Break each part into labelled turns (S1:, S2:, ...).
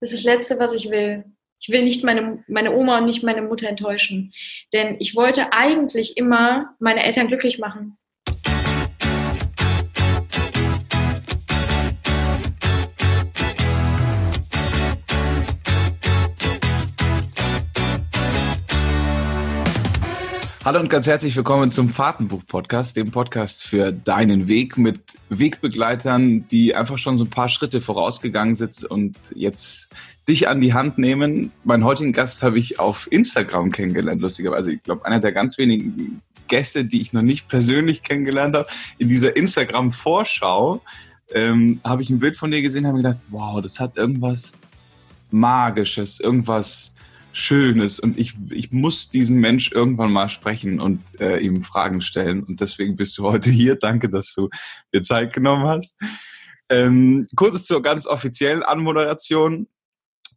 S1: Das ist das Letzte, was ich will. Ich will nicht meine, meine Oma und nicht meine Mutter enttäuschen. Denn ich wollte eigentlich immer meine Eltern glücklich machen.
S2: Hallo und ganz herzlich willkommen zum Fahrtenbuch-Podcast, dem Podcast für deinen Weg mit Wegbegleitern, die einfach schon so ein paar Schritte vorausgegangen sind und jetzt dich an die Hand nehmen. Meinen heutigen Gast habe ich auf Instagram kennengelernt, lustigerweise. Ich glaube, einer der ganz wenigen Gäste, die ich noch nicht persönlich kennengelernt habe. In dieser Instagram-Vorschau ähm, habe ich ein Bild von dir gesehen und habe gedacht, wow, das hat irgendwas Magisches, irgendwas Schönes und ich, ich muss diesen Mensch irgendwann mal sprechen und äh, ihm Fragen stellen und deswegen bist du heute hier. Danke, dass du dir Zeit genommen hast. Ähm, kurz zur ganz offiziellen Anmoderation.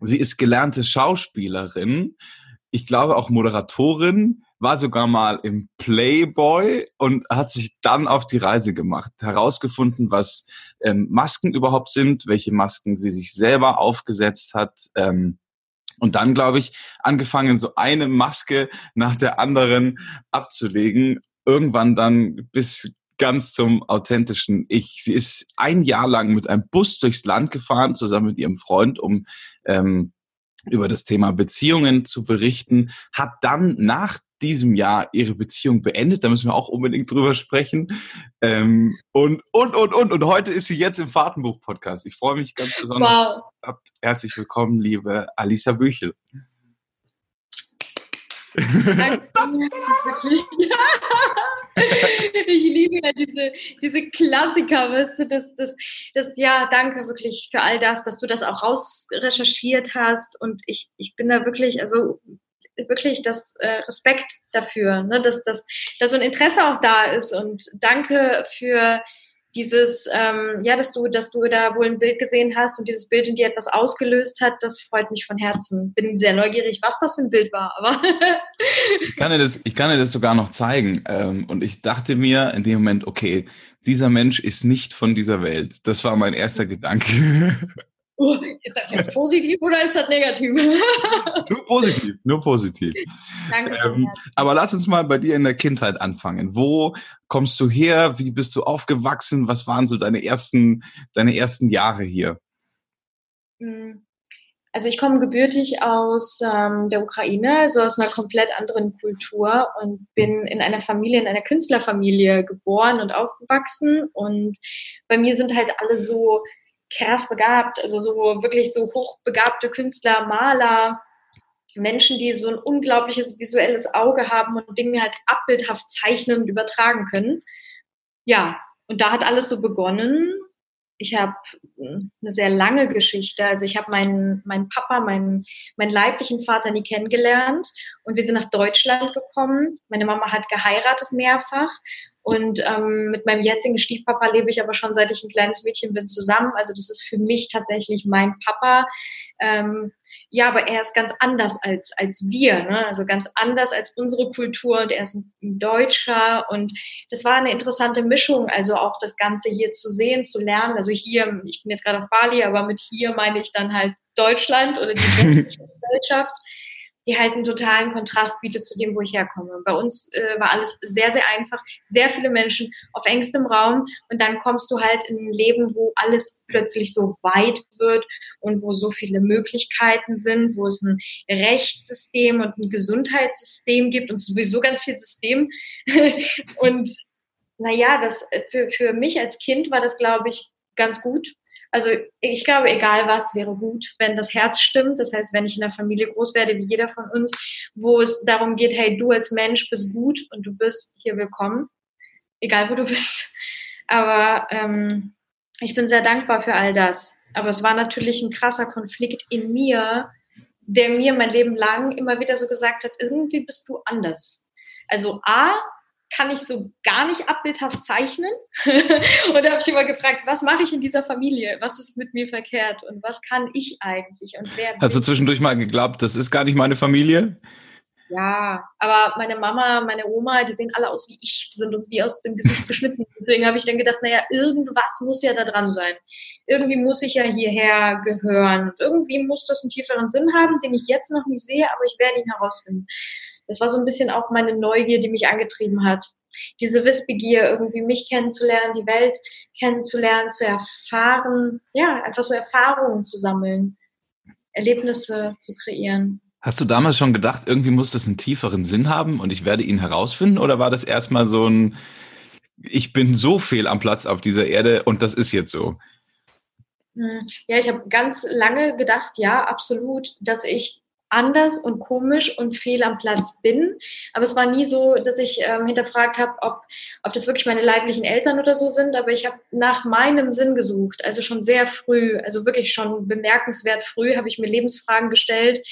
S2: Sie ist gelernte Schauspielerin, ich glaube auch Moderatorin, war sogar mal im Playboy und hat sich dann auf die Reise gemacht, herausgefunden, was ähm, Masken überhaupt sind, welche Masken sie sich selber aufgesetzt hat. Ähm, und dann, glaube ich, angefangen, so eine Maske nach der anderen abzulegen. Irgendwann dann bis ganz zum authentischen Ich. Sie ist ein Jahr lang mit einem Bus durchs Land gefahren, zusammen mit ihrem Freund, um ähm, über das Thema Beziehungen zu berichten, hat dann nach diesem Jahr ihre Beziehung beendet. Da müssen wir auch unbedingt drüber sprechen. Ähm, und, und, und, und. Und heute ist sie jetzt im Fahrtenbuch-Podcast. Ich freue mich ganz besonders. Wow. Herzlich willkommen, liebe Alisa Büchel.
S1: Danke. ich liebe ja diese, diese Klassiker, weißt du, das, das, das, ja, danke wirklich für all das, dass du das auch rausrecherchiert hast und ich, ich bin da wirklich, also wirklich das äh, Respekt dafür, ne, dass, dass, dass so ein Interesse auch da ist und danke für dieses, ähm, ja, dass du, dass du da wohl ein Bild gesehen hast und dieses Bild in dir etwas ausgelöst hat, das freut mich von Herzen. Bin sehr neugierig, was das für ein Bild war, aber.
S2: ich, kann dir das, ich kann dir das sogar noch zeigen. Ähm, und ich dachte mir in dem Moment, okay, dieser Mensch ist nicht von dieser Welt. Das war mein erster Gedanke.
S1: Oh, ist das jetzt positiv oder ist das negativ?
S2: nur positiv, nur positiv. Danke. Ähm, aber lass uns mal bei dir in der Kindheit anfangen. Wo kommst du her? Wie bist du aufgewachsen? Was waren so deine ersten, deine ersten Jahre hier?
S1: Hm. Also ich komme gebürtig aus ähm, der Ukraine, also aus einer komplett anderen Kultur und bin in einer Familie, in einer Künstlerfamilie geboren und aufgewachsen. Und bei mir sind halt alle so krass begabt, also so wirklich so hochbegabte Künstler, Maler, Menschen, die so ein unglaubliches visuelles Auge haben und Dinge halt abbildhaft zeichnen und übertragen können. Ja, und da hat alles so begonnen. Ich habe hm, eine sehr lange Geschichte. Also ich habe meinen, meinen Papa, meinen, meinen leiblichen Vater nie kennengelernt und wir sind nach Deutschland gekommen. Meine Mama hat geheiratet mehrfach und ähm, mit meinem jetzigen Stiefpapa lebe ich aber schon seit ich ein kleines Mädchen bin zusammen. Also das ist für mich tatsächlich mein Papa. Ähm, ja, aber er ist ganz anders als, als wir, ne? also ganz anders als unsere Kultur und er ist ein Deutscher und das war eine interessante Mischung, also auch das Ganze hier zu sehen, zu lernen. Also hier, ich bin jetzt gerade auf Bali, aber mit hier meine ich dann halt Deutschland oder die westliche Gesellschaft die halt einen totalen Kontrast bietet zu dem, wo ich herkomme. Bei uns äh, war alles sehr, sehr einfach, sehr viele Menschen auf engstem Raum und dann kommst du halt in ein Leben, wo alles plötzlich so weit wird und wo so viele Möglichkeiten sind, wo es ein Rechtssystem und ein Gesundheitssystem gibt und sowieso ganz viel System. und naja, das äh, für, für mich als Kind war das, glaube ich, ganz gut, also ich glaube, egal was wäre gut, wenn das Herz stimmt. Das heißt, wenn ich in einer Familie groß werde, wie jeder von uns, wo es darum geht, hey, du als Mensch bist gut und du bist hier willkommen, egal wo du bist. Aber ähm, ich bin sehr dankbar für all das. Aber es war natürlich ein krasser Konflikt in mir, der mir mein Leben lang immer wieder so gesagt hat, irgendwie bist du anders. Also A, kann ich so gar nicht abbildhaft zeichnen. und da habe ich immer gefragt, was mache ich in dieser Familie? Was ist mit mir verkehrt? Und was kann ich eigentlich? Und wer
S2: Hast du zwischendurch mal geglaubt, das ist gar nicht meine Familie?
S1: Ja, aber meine Mama, meine Oma, die sehen alle aus wie ich, die sind uns wie aus dem Gesicht geschnitten. Deswegen habe ich dann gedacht, naja, irgendwas muss ja da dran sein. Irgendwie muss ich ja hierher gehören. irgendwie muss das einen tieferen Sinn haben, den ich jetzt noch nicht sehe, aber ich werde ihn herausfinden. Das war so ein bisschen auch meine Neugier, die mich angetrieben hat. Diese Wissbegier, irgendwie mich kennenzulernen, die Welt kennenzulernen, zu erfahren, ja, einfach so Erfahrungen zu sammeln, Erlebnisse zu kreieren.
S3: Hast du damals schon gedacht, irgendwie muss das einen tieferen Sinn haben und ich werde ihn herausfinden? Oder war das erstmal so ein, ich bin so fehl am Platz auf dieser Erde und das ist jetzt so?
S1: Hm, ja, ich habe ganz lange gedacht, ja, absolut, dass ich anders und komisch und fehl am Platz bin. Aber es war nie so, dass ich ähm, hinterfragt habe, ob, ob das wirklich meine leiblichen Eltern oder so sind. Aber ich habe nach meinem Sinn gesucht, also schon sehr früh, also wirklich schon bemerkenswert früh habe ich mir Lebensfragen gestellt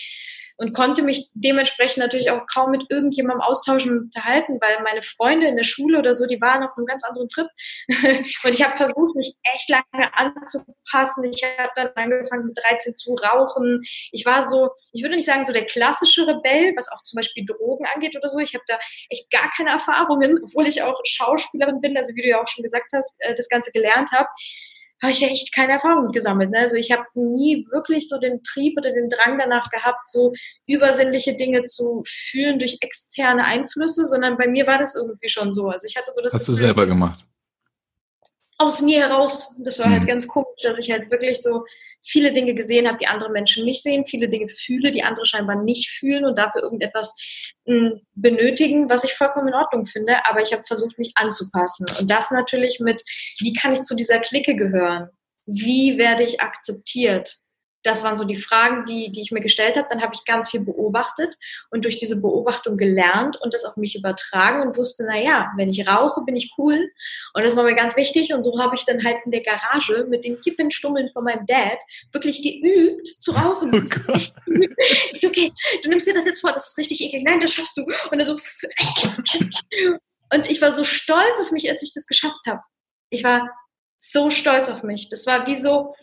S1: und konnte mich dementsprechend natürlich auch kaum mit irgendjemandem austauschen und unterhalten, weil meine Freunde in der Schule oder so, die waren auf einem ganz anderen Trip. und ich habe versucht, mich echt lange anzupassen. Ich habe dann angefangen mit 13 zu rauchen. Ich war so, ich würde nicht sagen so der klassische Rebell, was auch zum Beispiel Drogen angeht oder so. Ich habe da echt gar keine Erfahrungen, obwohl ich auch Schauspielerin bin, also wie du ja auch schon gesagt hast, äh, das Ganze gelernt habe habe ich ja echt keine Erfahrung gesammelt. Ne? Also ich habe nie wirklich so den Trieb oder den Drang danach gehabt, so übersinnliche Dinge zu fühlen durch externe Einflüsse, sondern bei mir war das irgendwie schon so. Also ich hatte so das.
S3: Hast Gefühl, du selber gemacht?
S1: Aus mir heraus. Das war halt mhm. ganz komisch, dass ich halt wirklich so viele Dinge gesehen habe, die andere Menschen nicht sehen, viele Dinge fühle, die andere scheinbar nicht fühlen und dafür irgendetwas mh, hm, benötigen, was ich vollkommen in Ordnung finde. Aber ich habe versucht, mich anzupassen. Und das natürlich mit, wie kann ich zu dieser Clique gehören? Wie werde ich akzeptiert? Das waren so die Fragen, die, die ich mir gestellt habe. Dann habe ich ganz viel beobachtet und durch diese Beobachtung gelernt und das auf mich übertragen und wusste, na ja, wenn ich rauche, bin ich cool. Und das war mir ganz wichtig. Und so habe ich dann halt in der Garage mit den Kippenstummeln von meinem Dad wirklich geübt zu rauchen. Oh ich so, okay, du nimmst dir das jetzt vor, das ist richtig eklig. Nein, das schaffst du. Und er so, und ich war so stolz auf mich, als ich das geschafft habe. Ich war so stolz auf mich. Das war wie so,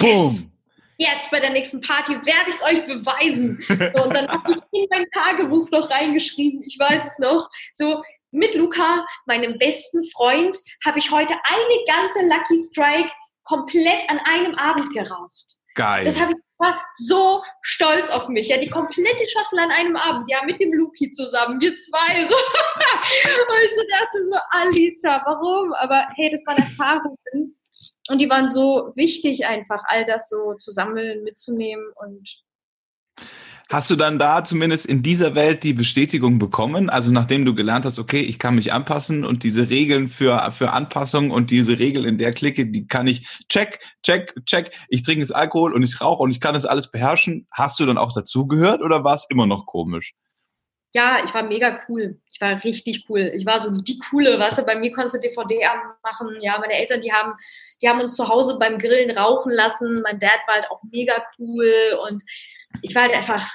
S1: yes, Boom jetzt bei der nächsten Party werde ich es euch beweisen. So, und dann habe ich in mein Tagebuch noch reingeschrieben, ich weiß es noch, so mit Luca, meinem besten Freund, habe ich heute eine ganze Lucky Strike komplett an einem Abend geraucht.
S3: Geil.
S1: Das habe ich war so stolz auf mich. Ja, die komplette Schachtel an einem Abend, ja, mit dem Luki zusammen, wir zwei. So. und ich so dachte so, Alisa, warum? Aber hey, das waren Erfahrungen, und die waren so wichtig, einfach all das so zu sammeln, mitzunehmen und
S3: Hast du dann da zumindest in dieser Welt die Bestätigung bekommen? Also nachdem du gelernt hast, okay, ich kann mich anpassen und diese Regeln für, für Anpassung und diese Regel in der Clique, die kann ich check, check, check. Ich trinke jetzt Alkohol und ich rauche und ich kann das alles beherrschen. Hast du dann auch dazugehört oder war es immer noch komisch?
S1: Ja, ich war mega cool. Ich war richtig cool. Ich war so die coole, weißt du, bei mir konntest du DVD machen. Ja, meine Eltern, die haben, die haben uns zu Hause beim Grillen rauchen lassen. Mein Dad war halt auch mega cool und ich war halt einfach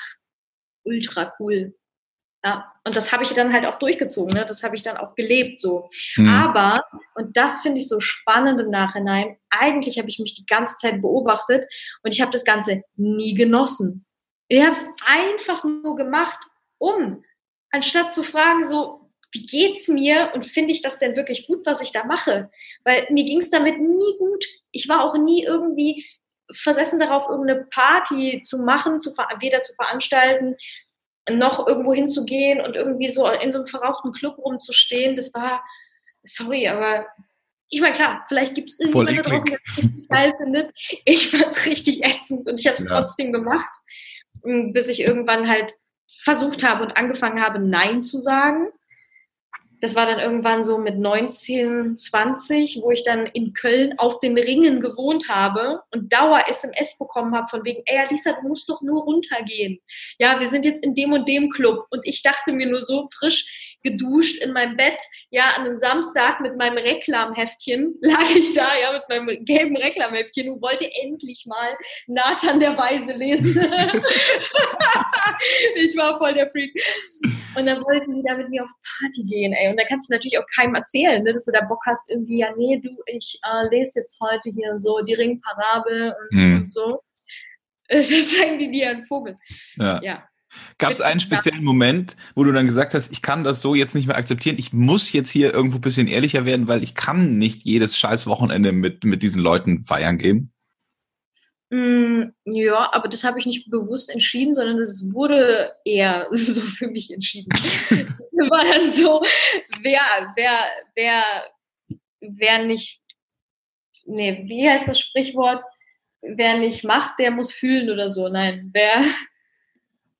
S1: ultra cool. Ja, und das habe ich dann halt auch durchgezogen, ne? das habe ich dann auch gelebt so. Mhm. Aber, und das finde ich so spannend im Nachhinein, eigentlich habe ich mich die ganze Zeit beobachtet und ich habe das Ganze nie genossen. Ich habe es einfach nur gemacht, um anstatt zu fragen, so, wie geht's mir und finde ich das denn wirklich gut, was ich da mache? Weil mir ging es damit nie gut. Ich war auch nie irgendwie versessen darauf, irgendeine Party zu machen, zu, weder zu veranstalten, noch irgendwo hinzugehen und irgendwie so in so einem verrauchten Club rumzustehen. Das war, sorry, aber ich meine, klar, vielleicht gibt es irgendjemanden da draußen, der es richtig geil findet. Ich fand es richtig ätzend und ich habe es ja. trotzdem gemacht, bis ich irgendwann halt versucht habe und angefangen habe, Nein zu sagen. Das war dann irgendwann so mit 19, 20, wo ich dann in Köln auf den Ringen gewohnt habe und Dauer SMS bekommen habe von wegen, ey Alisa, du musst doch nur runtergehen. Ja, wir sind jetzt in dem und dem Club. Und ich dachte mir nur so frisch geduscht in meinem Bett, ja, an einem Samstag mit meinem Reklamheftchen lag ich da, ja, mit meinem gelben Reklamheftchen und wollte endlich mal Nathan der Weise lesen. ich war voll der Freak. Und dann wollten die da mit mir auf Party gehen, ey. Und da kannst du natürlich auch keinem erzählen, ne, dass du da Bock hast, irgendwie, ja, nee, du, ich äh, lese jetzt heute hier so die Ringparabel und, hm. und so. Das zeigen die dir einen Vogel.
S3: Ja. ja. Gab es einen speziellen Moment, wo du dann gesagt hast, ich kann das so jetzt nicht mehr akzeptieren, ich muss jetzt hier irgendwo ein bisschen ehrlicher werden, weil ich kann nicht jedes scheiß Wochenende mit, mit diesen Leuten feiern gehen?
S1: Mm, ja, aber das habe ich nicht bewusst entschieden, sondern das wurde eher so für mich entschieden. war dann so, wer, wer, wer, wer nicht, nee, wie heißt das Sprichwort? Wer nicht macht, der muss fühlen oder so. Nein, wer,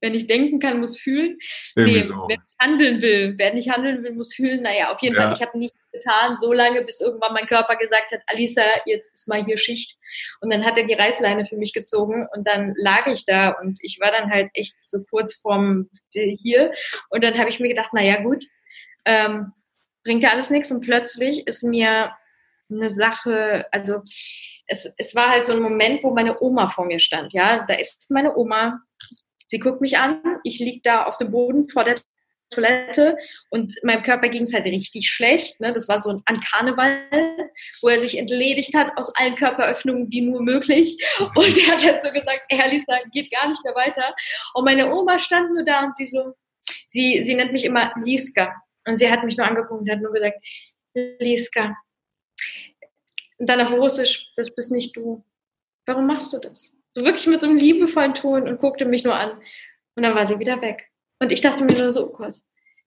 S1: Wer nicht denken kann, muss fühlen. nee, so. wer nicht handeln will, wer nicht handeln will, muss fühlen. Naja, auf jeden ja. Fall, ich habe nichts getan, so lange, bis irgendwann mein Körper gesagt hat, Alisa, jetzt ist mal hier Schicht. Und dann hat er die Reißleine für mich gezogen und dann lag ich da und ich war dann halt echt so kurz vorm hier. Und dann habe ich mir gedacht, naja, gut, ähm, bringt ja alles nichts. Und plötzlich ist mir eine Sache, also es, es war halt so ein Moment, wo meine Oma vor mir stand. Ja, da ist meine Oma, Sie guckt mich an, ich liege da auf dem Boden vor der Toilette und meinem Körper ging es halt richtig schlecht. Ne? Das war so ein Karneval, wo er sich entledigt hat aus allen Körperöffnungen wie nur möglich. Und er hat halt so gesagt, Herr Lisa, geht gar nicht mehr weiter. Und meine Oma stand nur da und sie so, sie, sie nennt mich immer Liska. Und sie hat mich nur angeguckt und hat nur gesagt, Liska. Und dann auf Russisch, das bist nicht du. Warum machst du das? So wirklich mit so einem liebevollen Ton und guckte mich nur an. Und dann war sie wieder weg. Und ich dachte mir nur so, oh Gott,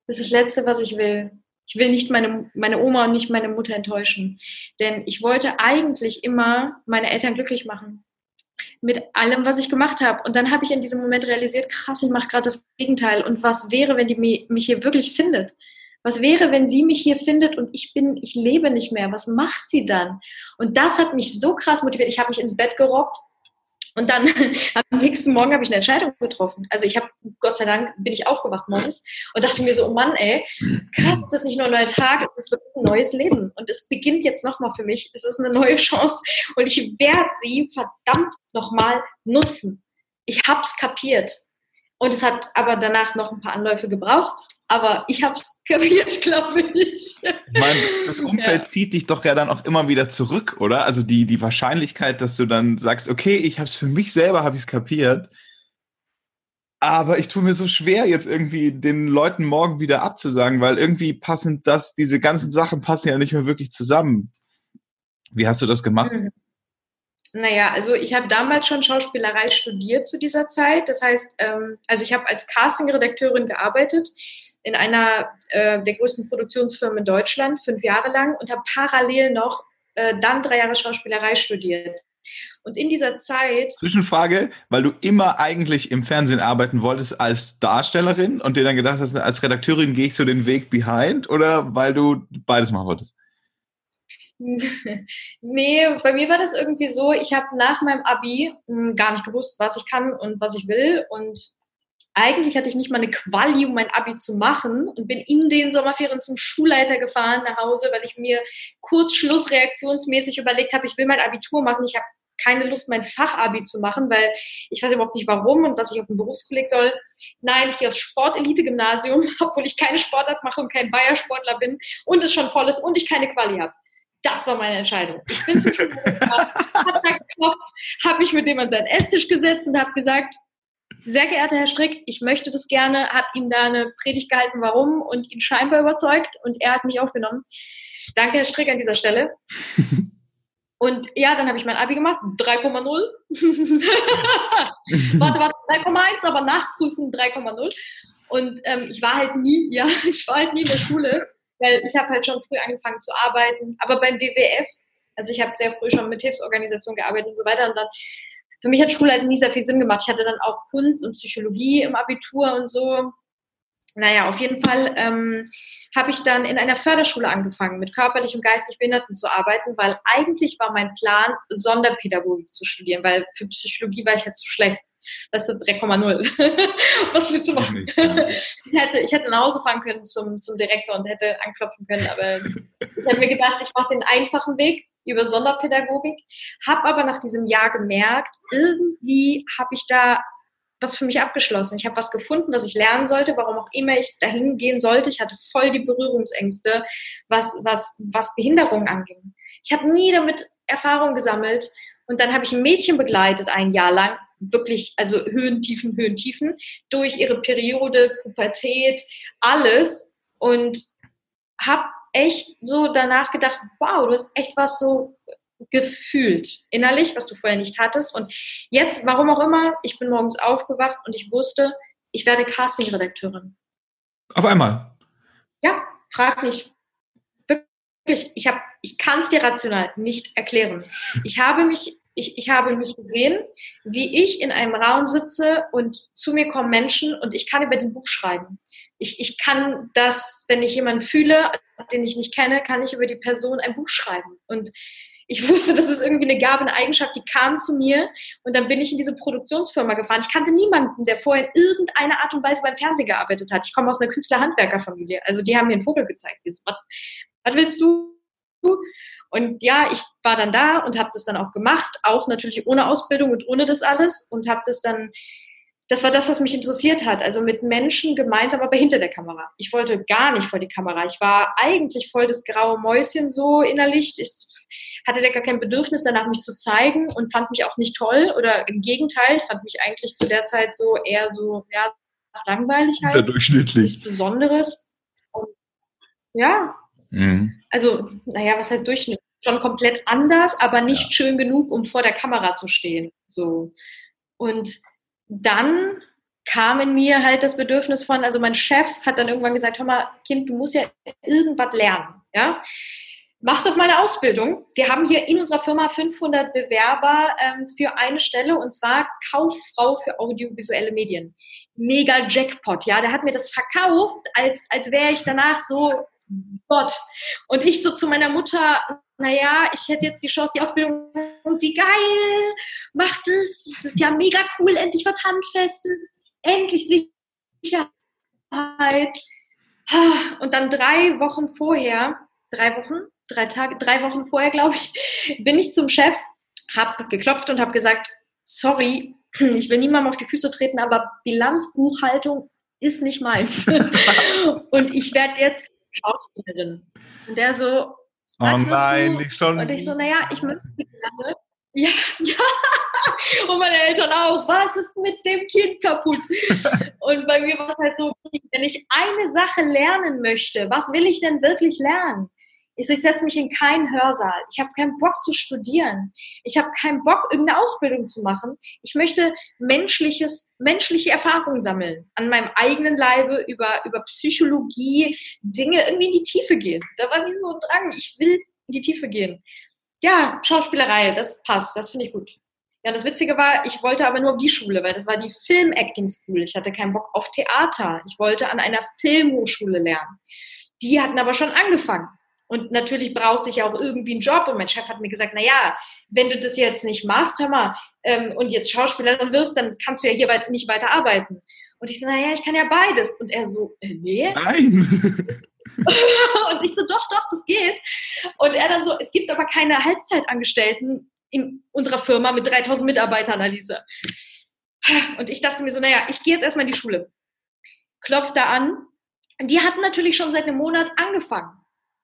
S1: das ist das Letzte, was ich will. Ich will nicht meine, meine Oma und nicht meine Mutter enttäuschen. Denn ich wollte eigentlich immer meine Eltern glücklich machen. Mit allem, was ich gemacht habe. Und dann habe ich in diesem Moment realisiert, krass, ich mache gerade das Gegenteil. Und was wäre, wenn die mich hier wirklich findet? Was wäre, wenn sie mich hier findet und ich bin, ich lebe nicht mehr? Was macht sie dann? Und das hat mich so krass motiviert. Ich habe mich ins Bett gerockt, und dann am nächsten Morgen habe ich eine Entscheidung getroffen. Also ich habe, Gott sei Dank, bin ich aufgewacht morgens und dachte mir so, oh Mann, ey, krass, es ist nicht nur ein neuer Tag, es ist wirklich ein neues Leben. Und es beginnt jetzt nochmal für mich. Es ist eine neue Chance und ich werde sie verdammt nochmal nutzen. Ich hab's kapiert. Und es hat aber danach noch ein paar Anläufe gebraucht. Aber ich habe es kapiert, glaube ich. ich
S3: meine, das Umfeld ja. zieht dich doch ja dann auch immer wieder zurück, oder? Also die, die Wahrscheinlichkeit, dass du dann sagst, okay, ich habe es für mich selber, habe ich es kapiert. Aber ich tue mir so schwer, jetzt irgendwie den Leuten morgen wieder abzusagen, weil irgendwie passen das, diese ganzen Sachen passen ja nicht mehr wirklich zusammen. Wie hast du das gemacht? Mhm.
S1: Naja, also ich habe damals schon Schauspielerei studiert zu dieser Zeit. Das heißt, ähm, also ich habe als Casting-Redakteurin gearbeitet in einer äh, der größten Produktionsfirmen in Deutschland, fünf Jahre lang und habe parallel noch äh, dann drei Jahre Schauspielerei studiert. Und in dieser Zeit.
S3: Zwischenfrage, weil du immer eigentlich im Fernsehen arbeiten wolltest als Darstellerin und dir dann gedacht hast, als Redakteurin gehe ich so den Weg behind oder weil du beides machen wolltest?
S1: nee, bei mir war das irgendwie so, ich habe nach meinem Abi hm, gar nicht gewusst, was ich kann und was ich will. Und eigentlich hatte ich nicht mal eine Quali, um mein Abi zu machen und bin in den Sommerferien zum Schulleiter gefahren nach Hause, weil ich mir kurzschlussreaktionsmäßig überlegt habe, ich will mein Abitur machen. Ich habe keine Lust, mein Fachabi zu machen, weil ich weiß überhaupt nicht warum und was ich auf den Berufskolleg soll. Nein, ich gehe aufs Sportelite-Gymnasium, obwohl ich keine Sportart mache und kein Bayer-Sportler bin und es schon voll ist und ich keine Quali habe. Das war meine Entscheidung. Ich bin zum Schulhof hab da geklopft, habe mich mit dem an seinen Esstisch gesetzt und habe gesagt, sehr geehrter Herr Strick, ich möchte das gerne, habe ihm da eine Predigt gehalten, warum und ihn scheinbar überzeugt und er hat mich aufgenommen. Danke, Herr Strick, an dieser Stelle. Und ja, dann habe ich mein Abi gemacht, 3,0. warte, warte, 3,1, aber Nachprüfung 3,0. Und ähm, ich war halt nie, ja, ich war halt nie in der Schule weil ich habe halt schon früh angefangen zu arbeiten. Aber beim WWF, also ich habe sehr früh schon mit Hilfsorganisationen gearbeitet und so weiter. Und dann, für mich hat Schule halt nie sehr viel Sinn gemacht. Ich hatte dann auch Kunst und Psychologie im Abitur und so. Naja, auf jeden Fall ähm, habe ich dann in einer Förderschule angefangen, mit körperlich und geistig Behinderten zu arbeiten, weil eigentlich war mein Plan, Sonderpädagogik zu studieren, weil für Psychologie war ich jetzt zu schlecht. Das ist 3,0. Was willst du machen? ich, hätte, ich hätte nach Hause fahren können zum, zum Direktor und hätte anklopfen können, aber ich habe mir gedacht, ich mache den einfachen Weg über Sonderpädagogik, habe aber nach diesem Jahr gemerkt, irgendwie habe ich da was für mich abgeschlossen. Ich habe was gefunden, das ich lernen sollte, warum auch immer ich dahin gehen sollte. Ich hatte voll die Berührungsängste, was, was, was Behinderung anging. Ich habe nie damit Erfahrung gesammelt. Und dann habe ich ein Mädchen begleitet, ein Jahr lang, wirklich, also Höhen, Tiefen, Höhen, Tiefen, durch ihre Periode, Pubertät, alles und habe echt so danach gedacht, wow, du hast echt was so gefühlt innerlich, was du vorher nicht hattest. Und jetzt, warum auch immer, ich bin morgens aufgewacht und ich wusste, ich werde Casting-Redakteurin.
S2: Auf einmal?
S1: Ja, frag mich. Wirklich, ich, ich kann es dir rational nicht erklären. Ich habe mich ich, ich habe mich gesehen, wie ich in einem Raum sitze und zu mir kommen Menschen und ich kann über den Buch schreiben. Ich, ich kann das, wenn ich jemanden fühle, den ich nicht kenne, kann ich über die Person ein Buch schreiben. Und ich wusste, das ist irgendwie eine Gabe, eine Eigenschaft, die kam zu mir und dann bin ich in diese Produktionsfirma gefahren. Ich kannte niemanden, der vorher in irgendeiner Art und Weise beim Fernsehen gearbeitet hat. Ich komme aus einer Künstler-Handwerker-Familie. Also die haben mir einen Vogel gezeigt. so, was, was willst du? Und ja, ich war dann da und habe das dann auch gemacht, auch natürlich ohne Ausbildung und ohne das alles und habe das dann, das war das, was mich interessiert hat, also mit Menschen gemeinsam, aber hinter der Kamera. Ich wollte gar nicht vor die Kamera. Ich war eigentlich voll das graue Mäuschen so innerlich. Ich hatte da gar kein Bedürfnis danach, mich zu zeigen und fand mich auch nicht toll oder im Gegenteil, ich fand mich eigentlich zu der Zeit so eher so, ja, langweilig halt.
S2: Überdurchschnittlich.
S1: Nichts Besonderes. Und ja, Mhm. Also, naja, was heißt Durchschnitt? Schon komplett anders, aber nicht ja. schön genug, um vor der Kamera zu stehen. So. Und dann kam in mir halt das Bedürfnis von, also mein Chef hat dann irgendwann gesagt, hör mal, Kind, du musst ja irgendwas lernen, ja. Mach doch mal eine Ausbildung. Wir haben hier in unserer Firma 500 Bewerber ähm, für eine Stelle und zwar Kauffrau für audiovisuelle Medien. Mega Jackpot, ja. Der hat mir das verkauft, als, als wäre ich danach so Gott. Und ich so zu meiner Mutter, naja, ich hätte jetzt die Chance, die Ausbildung, und sie, geil, macht es, es ist ja mega cool, endlich was Handfestes, endlich Sicherheit. Und dann drei Wochen vorher, drei Wochen, drei Tage, drei Wochen vorher, glaube ich, bin ich zum Chef, habe geklopft und habe gesagt, sorry, ich will niemandem auf die Füße treten, aber Bilanzbuchhaltung ist nicht meins. und ich werde jetzt Schauspielerin. Und der so,
S2: oh nein,
S1: nicht
S2: schon.
S1: Und ich so, naja, ich möchte gerne. Ja, ja. Und meine Eltern auch. Was ist mit dem Kind kaputt? Und bei mir war es halt so, wenn ich eine Sache lernen möchte, was will ich denn wirklich lernen? Ich, so, ich setze mich in keinen Hörsaal. Ich habe keinen Bock zu studieren. Ich habe keinen Bock, irgendeine Ausbildung zu machen. Ich möchte menschliches, menschliche Erfahrungen sammeln. An meinem eigenen Leibe über, über Psychologie, Dinge irgendwie in die Tiefe gehen. Da war wie so ein Drang. Ich will in die Tiefe gehen. Ja, Schauspielerei, das passt. Das finde ich gut. Ja, das Witzige war, ich wollte aber nur auf die Schule, weil das war die Film-Acting School. Ich hatte keinen Bock auf Theater. Ich wollte an einer Filmhochschule lernen. Die hatten aber schon angefangen. Und natürlich brauchte ich auch irgendwie einen Job. Und mein Chef hat mir gesagt, na ja, wenn du das jetzt nicht machst, hör mal, ähm, und jetzt Schauspielerin wirst, dann kannst du ja hier weit, nicht weiter arbeiten. Und ich so, na ja, ich kann ja beides. Und er so, äh, nee.
S2: Nein.
S1: und ich so, doch, doch, das geht. Und er dann so, es gibt aber keine Halbzeitangestellten in unserer Firma mit 3000 Mitarbeitern, Alisa. Und ich dachte mir so, naja, ich gehe jetzt erstmal in die Schule. Klopft da an. Und die hatten natürlich schon seit einem Monat angefangen.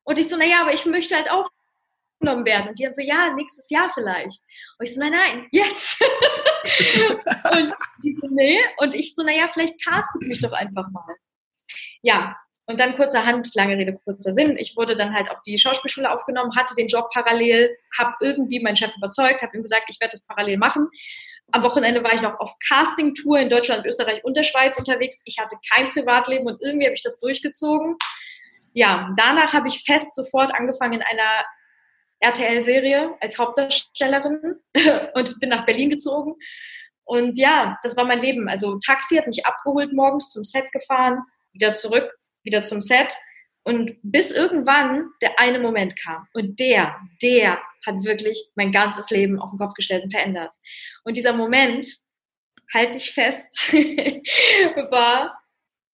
S1: Und ich so, naja, aber ich möchte halt aufgenommen werden. Und die dann so, ja, nächstes Jahr vielleicht. Und ich so, nein, nein, jetzt. und die so, nee. Und ich so, naja, vielleicht castet mich doch einfach mal. Ja, und dann kurzerhand, lange Rede, kurzer Sinn. Ich wurde dann halt auf die Schauspielschule aufgenommen, hatte den Job parallel, habe irgendwie meinen Chef überzeugt, habe ihm gesagt, ich werde das parallel machen. Am Wochenende war ich noch auf Casting-Tour in Deutschland, Österreich und der Schweiz unterwegs. Ich hatte kein Privatleben und irgendwie habe ich das durchgezogen ja, danach habe ich fest sofort angefangen in einer RTL-Serie als Hauptdarstellerin und bin nach Berlin gezogen. Und ja, das war mein Leben. Also Taxi hat mich abgeholt morgens zum Set gefahren, wieder zurück, wieder zum Set. Und bis irgendwann der eine Moment kam. Und der, der hat wirklich mein ganzes Leben auf den Kopf gestellt und verändert. Und dieser Moment, halte ich fest, war,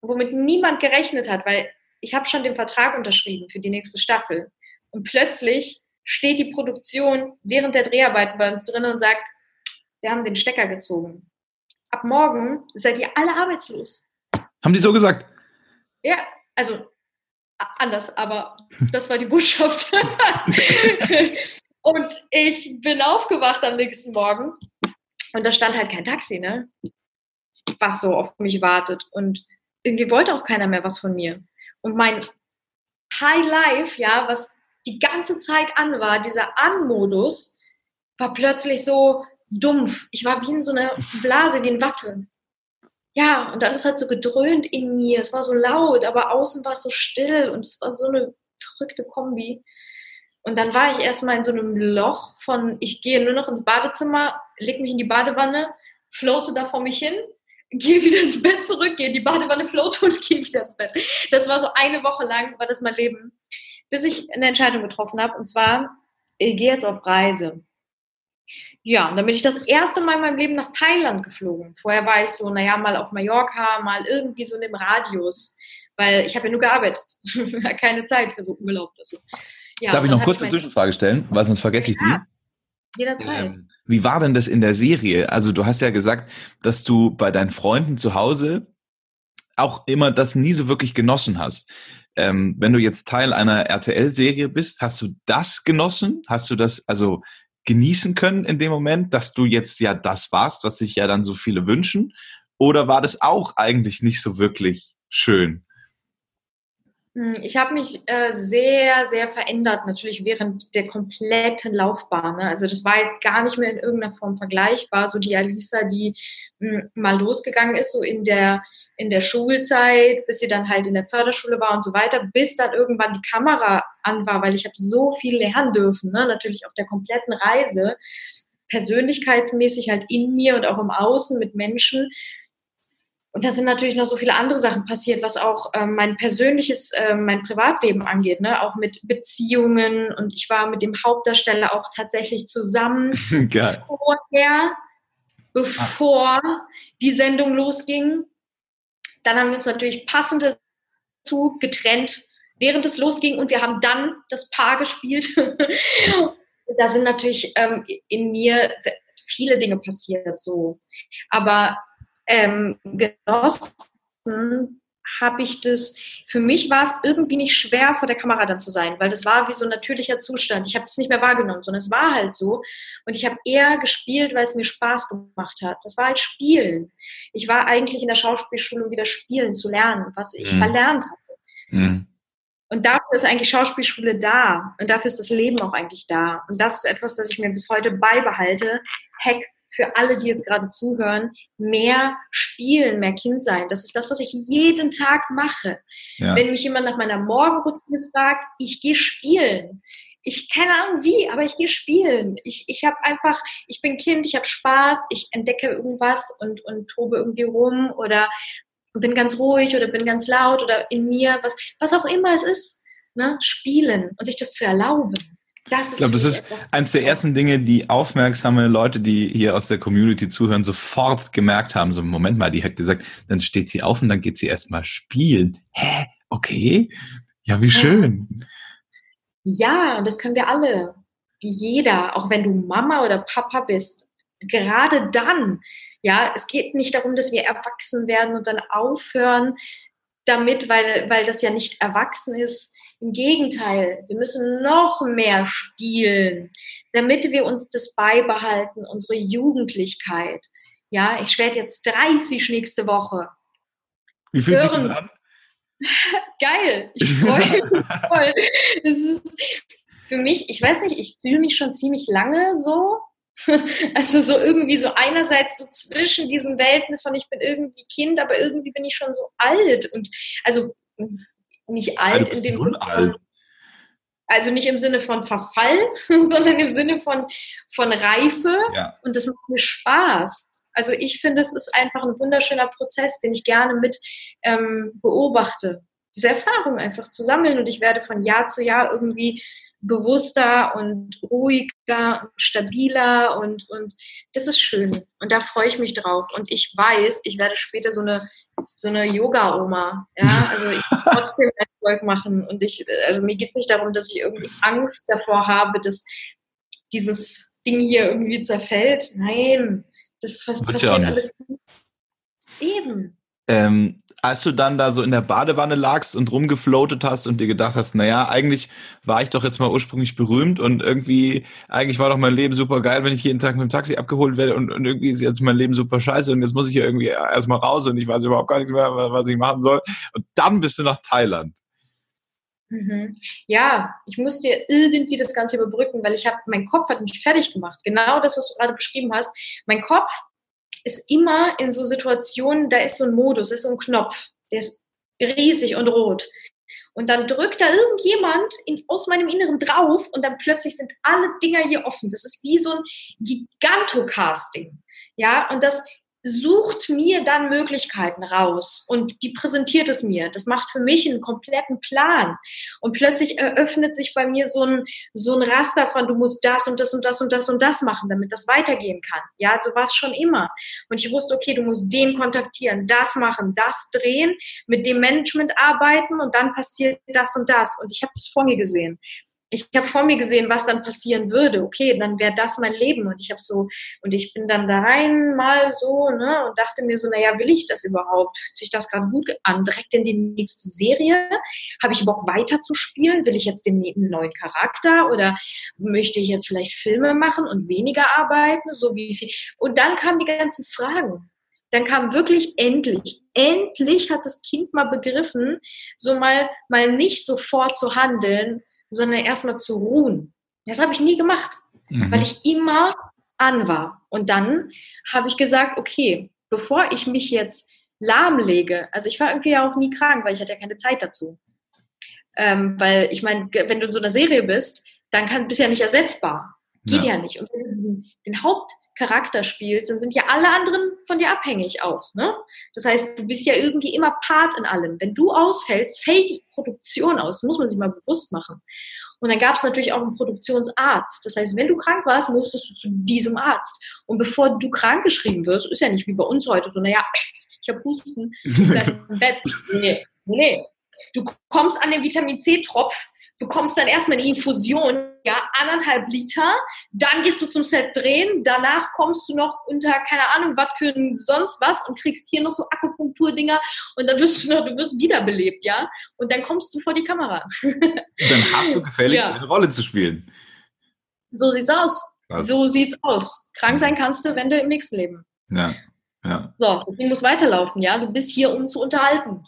S1: womit niemand gerechnet hat, weil ich habe schon den Vertrag unterschrieben für die nächste Staffel. Und plötzlich steht die Produktion während der Dreharbeiten bei uns drin und sagt, wir haben den Stecker gezogen. Ab morgen seid ihr alle arbeitslos.
S2: Haben die so gesagt?
S1: Ja, also anders, aber das war die Botschaft. und ich bin aufgewacht am nächsten Morgen Und da stand halt kein Taxi, ne? Was so auf mich wartet. Und irgendwie wollte auch keiner mehr was von mir. Und mein High Life, ja, was die ganze Zeit an war, dieser An-Modus, war plötzlich so dumpf. Ich war wie in so einer Blase, wie in Watte. Ja, und alles hat so gedröhnt in mir. Es war so laut, aber außen war es so still und es war so eine verrückte Kombi. Und dann war ich erstmal in so einem Loch von, ich gehe nur noch ins Badezimmer, leg mich in die Badewanne, floate da vor mich hin, gehe wieder ins Bett zurück, gehe in die Badewanne, floate und gehe wieder ins Bett. Das war so eine Woche lang, war das mein Leben, bis ich eine Entscheidung getroffen habe. Und zwar, ich gehe jetzt auf Reise. Ja, und dann bin ich das erste Mal in meinem Leben nach Thailand geflogen. Vorher war ich so, naja, mal auf Mallorca, mal irgendwie so in dem Radius, weil ich habe ja nur gearbeitet. Keine Zeit für so Urlaub oder so.
S3: Ja, Darf ich noch kurz eine Zwischenfrage stellen, weil sonst vergesse ich ja,
S1: die? Jederzeit. Ähm,
S3: wie war denn das in der Serie? Also du hast ja gesagt, dass du bei deinen Freunden zu Hause auch immer das nie so wirklich genossen hast. Ähm, wenn du jetzt Teil einer RTL-Serie bist, hast du das genossen? Hast du das also genießen können in dem Moment, dass du jetzt ja das warst, was sich ja dann so viele wünschen? Oder war das auch eigentlich nicht so wirklich schön?
S1: Hm, ich habe mich äh, sehr, sehr verändert, natürlich während der kompletten Laufbahn. Ne? Also das war jetzt gar nicht mehr in irgendeiner Form vergleichbar. So die Alisa, die mh, hm, mal losgegangen ist, so in der, in der Schulzeit, bis sie dann halt in der Förderschule war und so weiter, bis dann irgendwann die Kamera an war, weil ich habe so viel lernen dürfen, ne? natürlich auf der kompletten Reise, persönlichkeitsmäßig halt in mir und auch im Außen mit Menschen und da sind natürlich noch so viele andere Sachen passiert, was auch ähm, mein persönliches, äh, mein Privatleben angeht, ne? auch mit Beziehungen. Und ich war mit dem Hauptdarsteller auch tatsächlich zusammen
S3: Geil.
S1: vorher, bevor die Sendung losging. Dann haben wir uns natürlich passend dazu getrennt, während es losging. Und wir haben dann das Paar gespielt. da sind natürlich ähm, in mir viele Dinge passiert so. Aber ähm, genossen habe ich das, für mich war es irgendwie nicht schwer, vor der Kamera dann zu sein, weil das war wie so ein natürlicher Zustand. Ich habe es nicht mehr wahrgenommen, sondern es war halt so. Und ich habe eher gespielt, weil es mir Spaß gemacht hat. Das war halt Spielen. Ich war eigentlich in der Schauspielschule, um wieder spielen zu lernen, was ich mhm. verlernt habe. Mhm. Und dafür ist eigentlich Schauspielschule da. Und dafür ist das Leben auch eigentlich da. Und das ist etwas, das ich mir bis heute beibehalte. Hack für alle, die jetzt gerade zuhören, mehr spielen, mehr Kind sein. Das ist das, was ich jeden Tag mache. Ja. Wenn mich jemand nach meiner Morgenroutine fragt, ich gehe spielen. Ich keine Ahnung wie, aber ich gehe spielen. Ich, ich habe einfach, ich bin Kind, ich habe Spaß, ich entdecke irgendwas und, und tobe irgendwie rum oder bin ganz ruhig oder bin ganz laut oder in mir, was, was auch immer es ist. Ne? Spielen und sich das zu erlauben.
S3: Das ich glaube, das ist eines der ersten Dinge, die aufmerksame Leute, die hier aus der Community zuhören, sofort gemerkt haben. So, Moment mal, die hat gesagt, dann steht sie auf und dann geht sie erstmal spielen. Hä? Okay. Ja, wie schön.
S1: Ja, und das können wir alle. Jeder, auch wenn du Mama oder Papa bist, gerade dann, ja, es geht nicht darum, dass wir erwachsen werden und dann aufhören damit, weil, weil das ja nicht erwachsen ist, im Gegenteil, wir müssen noch mehr spielen, damit wir uns das beibehalten, unsere Jugendlichkeit. Ja, ich werde jetzt 30 nächste Woche.
S3: Wie fühlt Hören. sich das an?
S1: Geil, ich freue mich voll. Es ist für mich, ich weiß nicht, ich fühle mich schon ziemlich lange so. Also so irgendwie so einerseits so zwischen diesen Welten von ich bin irgendwie Kind, aber irgendwie bin ich schon so alt und also nicht alt in dem Sinne von, also nicht im Sinne von Verfall, sondern im Sinne von, von Reife. Ja. Und das macht mir Spaß. Also ich finde, es ist einfach ein wunderschöner Prozess, den ich gerne mit ähm, beobachte. Diese Erfahrung einfach zu sammeln und ich werde von Jahr zu Jahr irgendwie bewusster und ruhiger und stabiler und, und das ist schön. Und da freue ich mich drauf. Und ich weiß, ich werde später so eine so eine Yoga-Oma. Ja, also ich will trotzdem Erfolg machen. Und ich, also mir geht es nicht darum, dass ich irgendwie Angst davor habe, dass dieses Ding hier irgendwie zerfällt. Nein, das passiert ja alles. Eben.
S3: Ähm,
S2: als du dann da so in der Badewanne lagst und rumgefloatet hast und dir gedacht hast, naja, eigentlich war ich doch jetzt mal ursprünglich berühmt und irgendwie, eigentlich war doch mein Leben super geil, wenn ich jeden Tag mit dem Taxi abgeholt werde und, und irgendwie ist jetzt mein Leben super scheiße und jetzt muss ich hier irgendwie erstmal raus und ich weiß überhaupt gar nichts mehr, was ich machen soll. Und dann bist du nach Thailand.
S1: Mhm. Ja, ich musste irgendwie das Ganze überbrücken, weil ich habe, mein Kopf hat mich fertig gemacht. Genau das, was du gerade beschrieben hast. Mein Kopf ist immer in so Situationen, da ist so ein Modus, ist so ein Knopf, der ist riesig und rot. Und dann drückt da irgendjemand in, aus meinem Inneren drauf und dann plötzlich sind alle Dinger hier offen. Das ist wie so ein Gigantocasting. Ja, und das sucht mir dann Möglichkeiten raus und die präsentiert es mir. Das macht für mich einen kompletten Plan. Und plötzlich eröffnet sich bei mir so ein, so ein Raster von, du musst das und das und das und das und das machen, damit das weitergehen kann. Ja, so war es schon immer. Und ich wusste, okay, du musst den kontaktieren, das machen, das drehen, mit dem Management arbeiten und dann passiert das und das. Und ich habe das vor mir gesehen ich habe vor mir gesehen, was dann passieren würde. Okay, dann wäre das mein Leben. Und ich habe so, und ich bin dann da rein mal so, ne, und dachte mir so, naja, will ich das überhaupt? Fühlt sich das gerade gut an? Direkt in die nächste Serie? Habe ich Bock weiter zu spielen? Will ich jetzt den neuen Charakter? Oder möchte ich jetzt vielleicht Filme machen und weniger arbeiten? So wie viel? Und dann kamen die ganzen Fragen dann kam wirklich endlich, endlich hat das Kind mal begriffen, so mal, mal nicht sofort zu handeln, sondern erstmal zu ruhen. Das habe ich nie gemacht, mhm. weil ich immer an war. Und dann habe ich gesagt, okay, bevor ich mich jetzt lahmlege, also ich war irgendwie ja auch nie krank, weil ich hatte ja keine Zeit dazu. Ähm, weil ich meine, wenn du in so einer Serie bist, dann kann, bist du ja nicht ersetzbar. Geht ja, ja nicht. Und wenn du den, den Haupt, Charakter spielst, dann sind ja alle anderen von dir abhängig auch. Ne? Das heißt, du bist ja irgendwie immer Part in allem. Wenn du ausfällst, fällt die Produktion aus. Das muss man sich mal bewusst machen. Und dann gab es natürlich auch einen Produktionsarzt. Das heißt, wenn du krank warst, musstest du zu diesem Arzt. Und bevor du krank geschrieben wirst, ist ja nicht wie bei uns heute so, naja, ich habe Husten, im Bett. Nee, nee. Du kommst an den Vitamin C-Tropf, bekommst dann erstmal eine Infusion, ja, anderthalb Liter, dann gehst du zum Set drehen, danach kommst du noch unter, keine Ahnung, was für ein sonst was und kriegst hier noch so Akupunkturdinger und dann wirst du noch, du wirst wiederbelebt, ja, und dann kommst du vor die Kamera.
S2: dann hast du gefälligst ja. eine Rolle zu spielen.
S1: So sieht's aus. Was? So sieht's aus. Krank sein kannst du, wenn du im nächsten Leben.
S2: Ja, ja.
S1: So, das Ding muss weiterlaufen, ja, du bist hier, um zu unterhalten.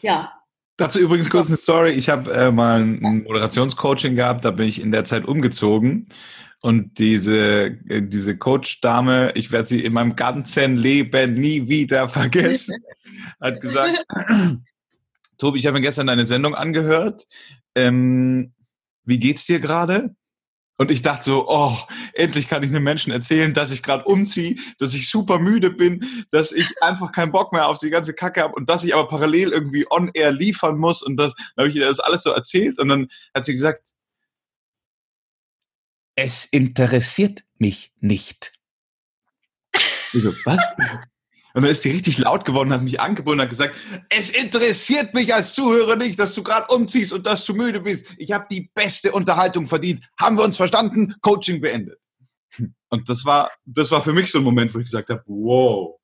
S1: Ja,
S2: Dazu übrigens kurz eine Story. Ich habe äh, mal ein Moderationscoaching gehabt, da bin ich in der Zeit umgezogen. Und diese, äh, diese Coach-Dame, ich werde sie in meinem ganzen Leben nie wieder vergessen, hat gesagt, Tobi, ich habe mir gestern deine Sendung angehört. Ähm, wie geht's dir gerade? Und ich dachte so, oh, endlich kann ich einem Menschen erzählen, dass ich gerade umziehe, dass ich super müde bin, dass ich einfach keinen Bock mehr auf die ganze Kacke habe und dass ich aber parallel irgendwie on-air liefern muss. Und das, dann habe ich ihr das alles so erzählt und dann hat sie gesagt, es interessiert mich nicht. Ich so, was? Und dann ist die richtig laut geworden, hat mich angebunden und hat gesagt, es interessiert mich als Zuhörer nicht, dass du gerade umziehst und dass du müde bist. Ich habe die beste Unterhaltung verdient. Haben wir uns verstanden? Coaching beendet. Und das war, das war für mich so ein Moment, wo ich gesagt habe, wow.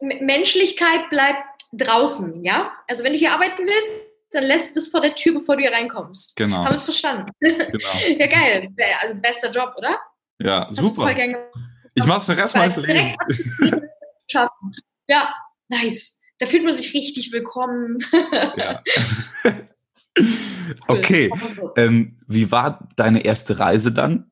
S1: Menschlichkeit bleibt draußen, ja? Also wenn du hier arbeiten willst, dann lässt du es vor der Tür, bevor du hier reinkommst.
S2: Genau.
S1: Haben wir es verstanden? Genau. ja, geil. Also bester Job, oder?
S2: Ja, Hast super. Ich mache es den Rest meines Lebens.
S1: Schaffen. Ja, nice. Da fühlt man sich richtig willkommen. Ja.
S2: okay. Ähm, wie war deine erste Reise dann?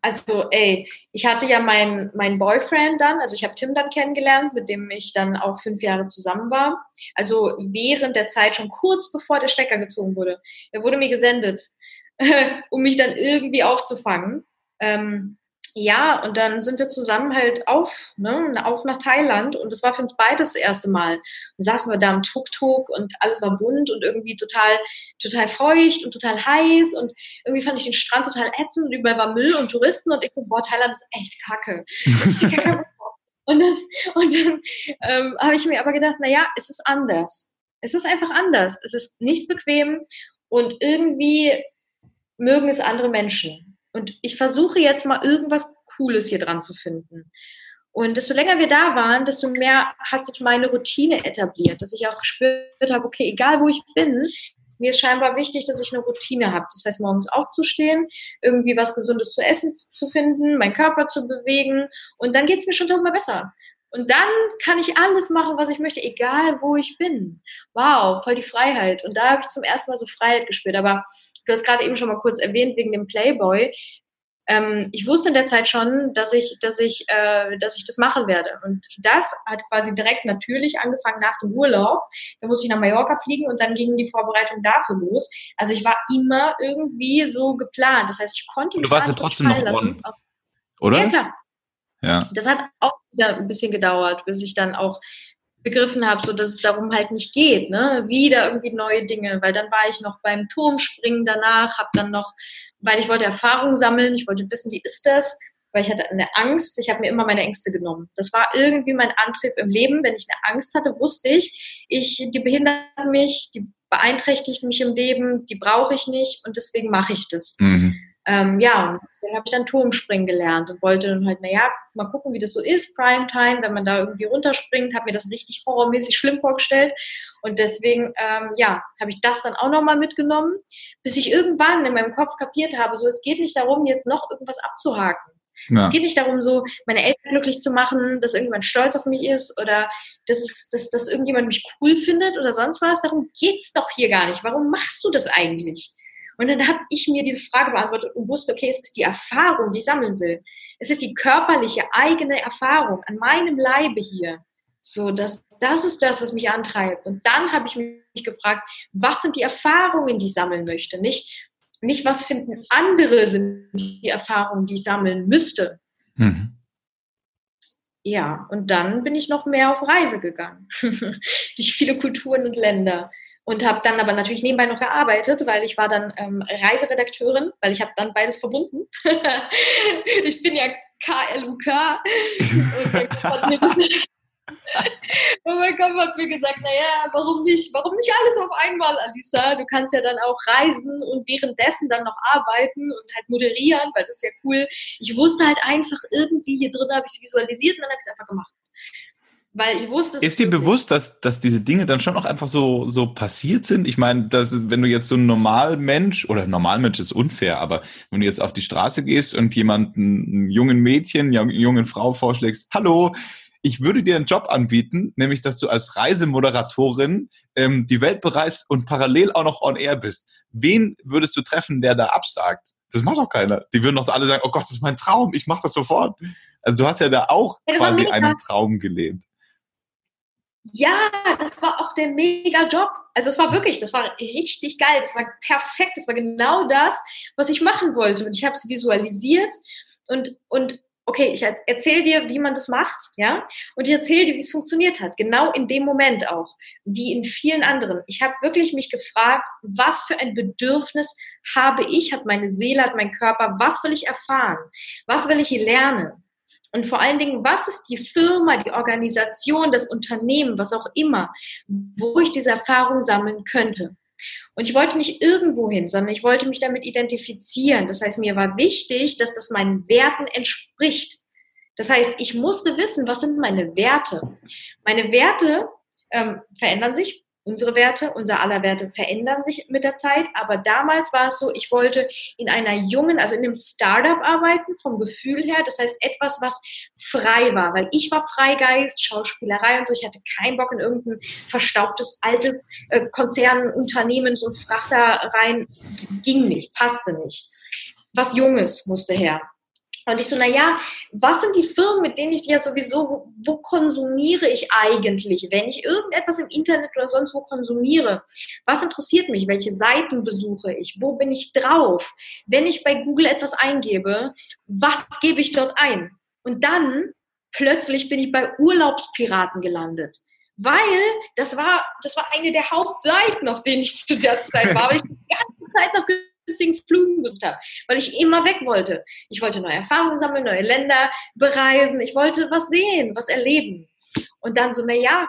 S1: Also, ey, ich hatte ja meinen mein Boyfriend dann, also ich habe Tim dann kennengelernt, mit dem ich dann auch fünf Jahre zusammen war. Also während der Zeit, schon kurz bevor der Stecker gezogen wurde. Der wurde mir gesendet, um mich dann irgendwie aufzufangen. Ähm, ja, und dann sind wir zusammen halt auf, ne, auf nach Thailand und das war für uns beides das erste Mal. Dann saßen wir da im Tuk-Tuk und alles war bunt und irgendwie total, total feucht und total heiß und irgendwie fand ich den Strand total ätzend und überall war Müll und Touristen und ich so, boah, Thailand ist echt kacke. Ist kacke. und dann, und dann ähm, habe ich mir aber gedacht, naja, es ist anders. Es ist einfach anders. Es ist nicht bequem und irgendwie mögen es andere Menschen. Und ich versuche jetzt mal irgendwas Cooles hier dran zu finden. Und desto länger wir da waren, desto mehr hat sich meine Routine etabliert, dass ich auch gespürt habe, okay, egal wo ich bin, mir ist scheinbar wichtig, dass ich eine Routine habe. Das heißt, morgens aufzustehen, irgendwie was Gesundes zu essen zu finden, meinen Körper zu bewegen und dann geht es mir schon tausendmal besser. Und dann kann ich alles machen, was ich möchte, egal wo ich bin. Wow, voll die Freiheit. Und da habe ich zum ersten Mal so Freiheit gespürt. Aber du hast gerade eben schon mal kurz erwähnt wegen dem Playboy ähm, ich wusste in der Zeit schon, dass ich, dass ich, äh, dass ich das machen werde. Und das hat quasi direkt natürlich angefangen nach dem Urlaub. Da musste ich nach Mallorca fliegen und dann gingen die Vorbereitungen dafür los. Also ich war immer irgendwie so geplant. Das heißt, ich konnte
S2: mich Du warst ja trotzdem noch on, oder?
S1: Ja, klar. Ja. Das hat auch wieder ein bisschen gedauert, bis ich dann auch begriffen habe, so dass es darum halt nicht geht, ne? Wieder irgendwie neue Dinge, weil dann war ich noch beim Turmspringen danach, habe dann noch weil ich wollte Erfahrung sammeln, ich wollte wissen, wie ist das, weil ich hatte eine Angst, ich habe mir immer meine Ängste genommen. Das war irgendwie mein Antrieb im Leben. Wenn ich eine Angst hatte, wusste ich, ich die behindert mich, die beeinträchtigt mich im Leben, die brauche ich nicht und deswegen mache ich das. Mhm. Ähm, ja, und deswegen habe ich dann Turmspringen gelernt und wollte dann halt, naja, mal gucken, wie das so ist, Primetime, wenn man da irgendwie runterspringt, habe mir das richtig horrormäßig schlimm vorgestellt. Und deswegen, ähm, ja, habe ich das dann auch nochmal mitgenommen, bis ich irgendwann in meinem Kopf kapiert habe, so es geht nicht darum, jetzt noch irgendwas abzuhaken. Ja. Es geht nicht darum, so meine Eltern glücklich zu machen, dass irgendjemand stolz auf mich ist oder dass, es, dass, dass irgendjemand mich cool findet oder sonst was. Darum geht's doch hier gar nicht. Warum machst du das eigentlich? Und dann habe ich mir diese Frage beantwortet und wusste, okay, es ist die Erfahrung, die ich sammeln will. Es ist die körperliche, eigene Erfahrung an meinem Leibe hier. So, das, das ist das, was mich antreibt. Und dann habe ich mich gefragt, was sind die Erfahrungen, die ich sammeln möchte? Nicht, nicht was finden andere sind die Erfahrungen, die ich sammeln müsste. Mhm. Ja, und dann bin ich noch mehr auf Reise gegangen. Durch viele Kulturen und Länder und habe dann aber natürlich nebenbei noch gearbeitet, weil ich war dann ähm, Reiseredakteurin, weil ich habe dann beides verbunden. ich bin ja KLUK und mein Kopf hat mir gesagt, naja, warum nicht, warum nicht alles auf einmal, Alisa? Du kannst ja dann auch reisen und währenddessen dann noch arbeiten und halt moderieren, weil das ist ja cool. Ich wusste halt einfach irgendwie hier drin, habe ich es visualisiert und dann habe ich es einfach gemacht. Weil ich wusste,
S2: ist dir bewusst, dass, dass diese Dinge dann schon auch einfach so, so passiert sind? Ich meine, dass, wenn du jetzt so ein Normalmensch, oder Normalmensch ist unfair, aber wenn du jetzt auf die Straße gehst und jemanden, einem jungen Mädchen, einer jungen Frau vorschlägst, hallo, ich würde dir einen Job anbieten, nämlich dass du als Reisemoderatorin ähm, die Welt bereist und parallel auch noch on air bist. Wen würdest du treffen, der da absagt? Das macht doch keiner. Die würden doch alle sagen, oh Gott, das ist mein Traum, ich mache das sofort. Also du hast ja da auch ja, quasi einen Traum gelebt.
S1: Ja, das war auch der mega Job. Also es war wirklich, das war richtig geil, das war perfekt, das war genau das, was ich machen wollte. Und ich habe es visualisiert und, und okay, ich erzähle dir, wie man das macht, ja, und ich erzähle dir, wie es funktioniert hat, genau in dem Moment auch, wie in vielen anderen. Ich habe wirklich mich gefragt, was für ein Bedürfnis habe ich, hat meine Seele, hat mein Körper, was will ich erfahren, was will ich lernen? Und vor allen Dingen, was ist die Firma, die Organisation, das Unternehmen, was auch immer, wo ich diese Erfahrung sammeln könnte? Und ich wollte nicht irgendwo hin, sondern ich wollte mich damit identifizieren. Das heißt, mir war wichtig, dass das meinen Werten entspricht. Das heißt, ich musste wissen, was sind meine Werte. Meine Werte ähm, verändern sich unsere Werte, unser aller Werte verändern sich mit der Zeit, aber damals war es so, ich wollte in einer jungen, also in einem Startup arbeiten, vom Gefühl her, das heißt etwas, was frei war, weil ich war Freigeist, Schauspielerei und so, ich hatte keinen Bock in irgendein verstaubtes, altes äh, Konzernunternehmen, so Frachter rein, ging nicht, passte nicht. Was Junges musste her. Und ich so, naja, was sind die Firmen, mit denen ich ja sowieso, wo, wo, konsumiere ich eigentlich, wenn ich irgendetwas im Internet oder sonst wo konsumiere? Was interessiert mich? Welche Seiten besuche ich? Wo bin ich drauf? Wenn ich bei Google etwas eingebe, was gebe ich dort ein? Und dann plötzlich bin ich bei Urlaubspiraten gelandet. Weil das war, das war eine der Hauptseiten, auf denen ich zu der Zeit war, weil ich die ganze Zeit noch günstigen Flügen gesucht habe, weil ich immer weg wollte. Ich wollte neue Erfahrungen sammeln, neue Länder bereisen, ich wollte was sehen, was erleben. Und dann so, na ja,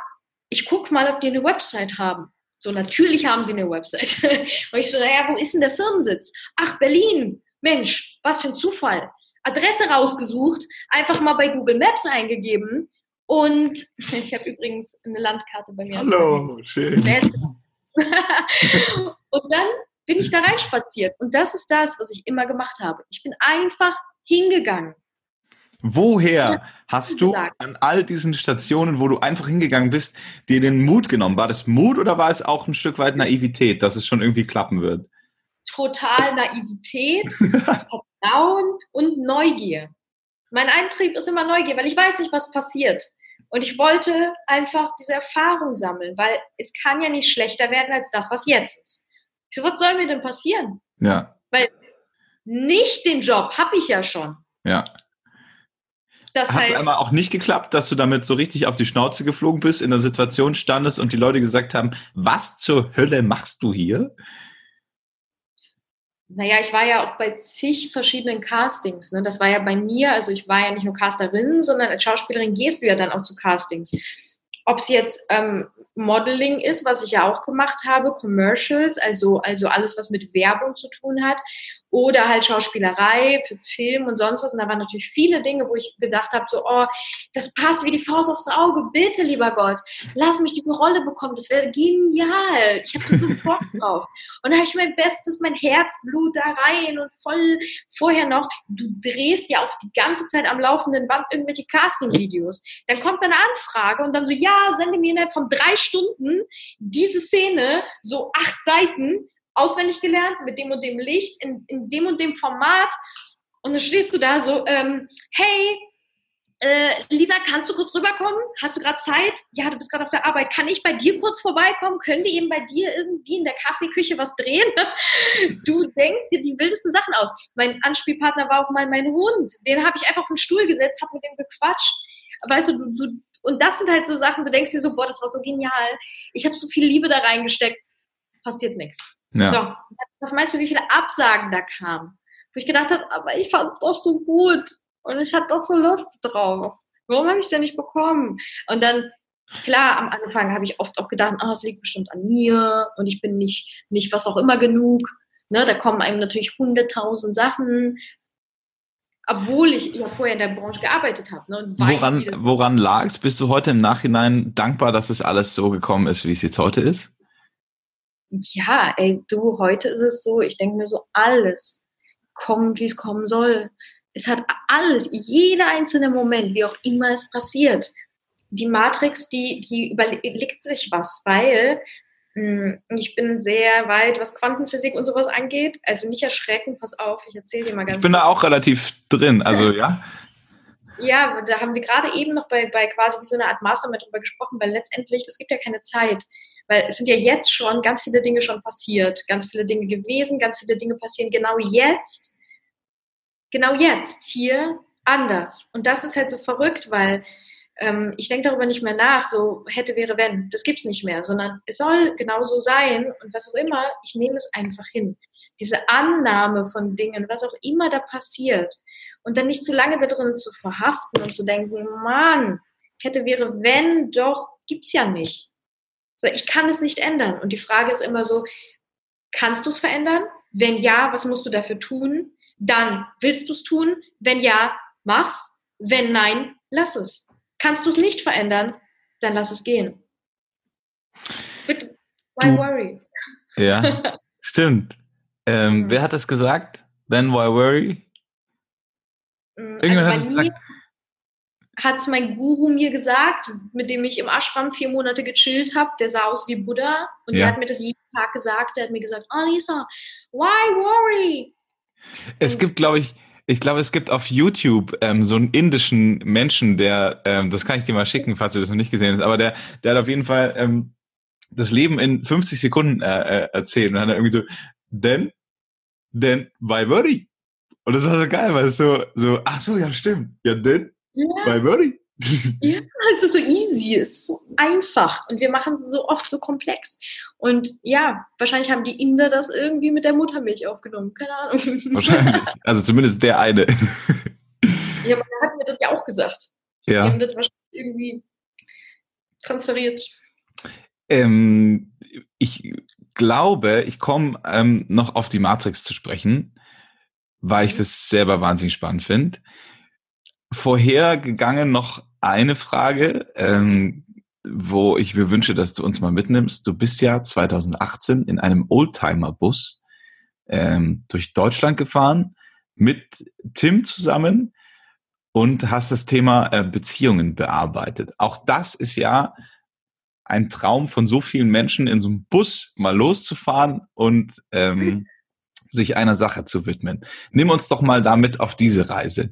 S1: ich gucke mal, ob die eine Website haben. So, natürlich haben sie eine Website. Und ich so, naja, wo ist denn der Firmensitz? Ach, Berlin. Mensch, was für ein Zufall. Adresse rausgesucht, einfach mal bei Google Maps eingegeben und ich habe übrigens eine Landkarte bei mir.
S2: Hallo, schön.
S1: und dann bin ich da reinspaziert. Und das ist das, was ich immer gemacht habe. Ich bin einfach hingegangen.
S2: Woher hast du an all diesen Stationen, wo du einfach hingegangen bist, dir den Mut genommen? War das Mut oder war es auch ein Stück weit Naivität, dass es schon irgendwie klappen wird?
S1: Total Naivität, Vertrauen und Neugier. Mein Eintrieb ist immer Neugier, weil ich weiß nicht, was passiert. Und ich wollte einfach diese Erfahrung sammeln, weil es kann ja nicht schlechter werden als das, was jetzt ist. So, was soll mir denn passieren?
S2: Ja.
S1: Weil nicht den Job habe ich ja schon.
S2: Ja. Das Hat es einmal auch nicht geklappt, dass du damit so richtig auf die Schnauze geflogen bist, in der Situation standest und die Leute gesagt haben, was zur Hölle machst du hier?
S1: Naja, ich war ja auch bei zig verschiedenen Castings. Ne? Das war ja bei mir, also ich war ja nicht nur Casterin, sondern als Schauspielerin gehst du ja dann auch zu Castings. Ob es jetzt ähm, Modeling ist, was ich ja auch gemacht habe, Commercials, also, also alles, was mit Werbung zu tun hat, oder halt Schauspielerei für Film und sonst was. Und da waren natürlich viele Dinge, wo ich gedacht habe, so, oh, das passt wie die Faust aufs Auge, bitte, lieber Gott, lass mich diese Rolle bekommen, das wäre genial. Ich habe so Bock drauf. Und da habe ich mein Bestes, mein Herzblut da rein und voll vorher noch, du drehst ja auch die ganze Zeit am laufenden Band irgendwelche Casting-Videos. Dann kommt eine Anfrage und dann so, ja, sende mir innerhalb von drei Stunden diese Szene, so acht Seiten, auswendig gelernt, mit dem und dem Licht, in, in dem und dem Format. Und dann stehst du da so, ähm, hey, äh, Lisa, kannst du kurz rüberkommen? Hast du gerade Zeit? Ja, du bist gerade auf der Arbeit. Kann ich bei dir kurz vorbeikommen? Können wir eben bei dir irgendwie in der Kaffeeküche was drehen? du denkst dir die wildesten Sachen aus. Mein Anspielpartner war auch mal mein Hund. Den habe ich einfach auf den Stuhl gesetzt, habe mit dem gequatscht. Weißt du, du, du, und das sind halt so Sachen, du denkst dir so, boah, das war so genial. Ich habe so viel Liebe da reingesteckt. Passiert nichts. Ja. So, was meinst du, wie viele Absagen da kamen? Wo ich gedacht habe, aber ich fand es doch so gut und ich hatte doch so Lust drauf. Warum habe ich es denn nicht bekommen? Und dann, klar, am Anfang habe ich oft auch gedacht, oh, es liegt bestimmt an mir und ich bin nicht, nicht was auch immer genug. Ne, da kommen einem natürlich hunderttausend Sachen, obwohl ich ja vorher in der Branche gearbeitet habe. Ne,
S2: woran woran lag es? Bist du heute im Nachhinein dankbar, dass es alles so gekommen ist, wie es jetzt heute ist?
S1: Ja, ey, du, heute ist es so, ich denke mir so, alles kommt, wie es kommen soll. Es hat alles, jeder einzelne Moment, wie auch immer es passiert. Die Matrix, die, die überlegt sich was, weil mh, hm, ich bin sehr weit, was Quantenphysik und sowas angeht. Also nicht erschrecken, pass auf, ich erzähle dir mal ganz
S2: Ich bin kurz. da auch relativ drin, also ja.
S1: Ja, da haben wir gerade eben noch bei, bei quasi wie so einer Art Mastermind drüber gesprochen, weil letztendlich, es gibt ja keine Zeit. Weil es sind ja jetzt schon ganz viele Dinge schon passiert, ganz viele Dinge gewesen, ganz viele Dinge passieren genau jetzt, genau jetzt, hier anders. Und das ist halt so verrückt, weil ähm, ich denke darüber nicht mehr nach, so hätte, wäre, wenn. Das gibt es nicht mehr, sondern es soll genau so sein und was auch immer, ich nehme es einfach hin. Diese Annahme von Dingen, was auch immer da passiert. Und dann nicht zu lange da drin zu verhaften und zu denken, Mann, hätte, wäre, wenn, doch, gibt's ja nicht. So, ich kann es nicht ändern. Und die Frage ist immer so, kannst du es verändern? Wenn ja, was musst du dafür tun? Dann willst du es tun? Wenn ja, mach's. Wenn nein, lass es. Kannst du es nicht verändern? Dann lass es gehen. Bitte, why worry?
S2: Ja, stimmt. Ähm, mhm. Wer hat das gesagt? Then why worry?
S1: Mm, also Irgendwann also hat es gesagt hat es mein Guru mir gesagt, mit dem ich im Ashram vier Monate gechillt habe. Der sah aus wie Buddha und ja. der hat mir das jeden Tag gesagt. Der hat mir gesagt, oh Lisa, why worry?
S2: Es gibt, glaube ich, ich glaube, es gibt auf YouTube ähm, so einen indischen Menschen, der, ähm, das kann ich dir mal schicken, falls du das noch nicht gesehen hast, aber der, der hat auf jeden Fall ähm, das Leben in 50 Sekunden äh, äh, erzählt und dann hat er irgendwie so, denn, denn, why worry? Und das war so geil, weil es so, so, ach so, ja, stimmt. Ja, denn, ja. Bei Wording?
S1: Ja, es ist so easy, es ist so einfach und wir machen es so oft so komplex. Und ja, wahrscheinlich haben die Inder das irgendwie mit der Muttermilch aufgenommen, keine Ahnung.
S2: Wahrscheinlich, also zumindest der eine.
S1: Ja, aber der hat mir das ja auch gesagt.
S2: Ja.
S1: Die haben das wahrscheinlich irgendwie transferiert.
S2: Ähm, ich glaube, ich komme ähm, noch auf die Matrix zu sprechen, weil ich das selber wahnsinnig spannend finde. Vorhergegangen noch eine Frage, ähm, wo ich mir wünsche, dass du uns mal mitnimmst. Du bist ja 2018 in einem Oldtimer-Bus ähm, durch Deutschland gefahren mit Tim zusammen und hast das Thema äh, Beziehungen bearbeitet. Auch das ist ja ein Traum von so vielen Menschen, in so einem Bus mal loszufahren und ähm, sich einer Sache zu widmen. Nimm uns doch mal damit auf diese Reise.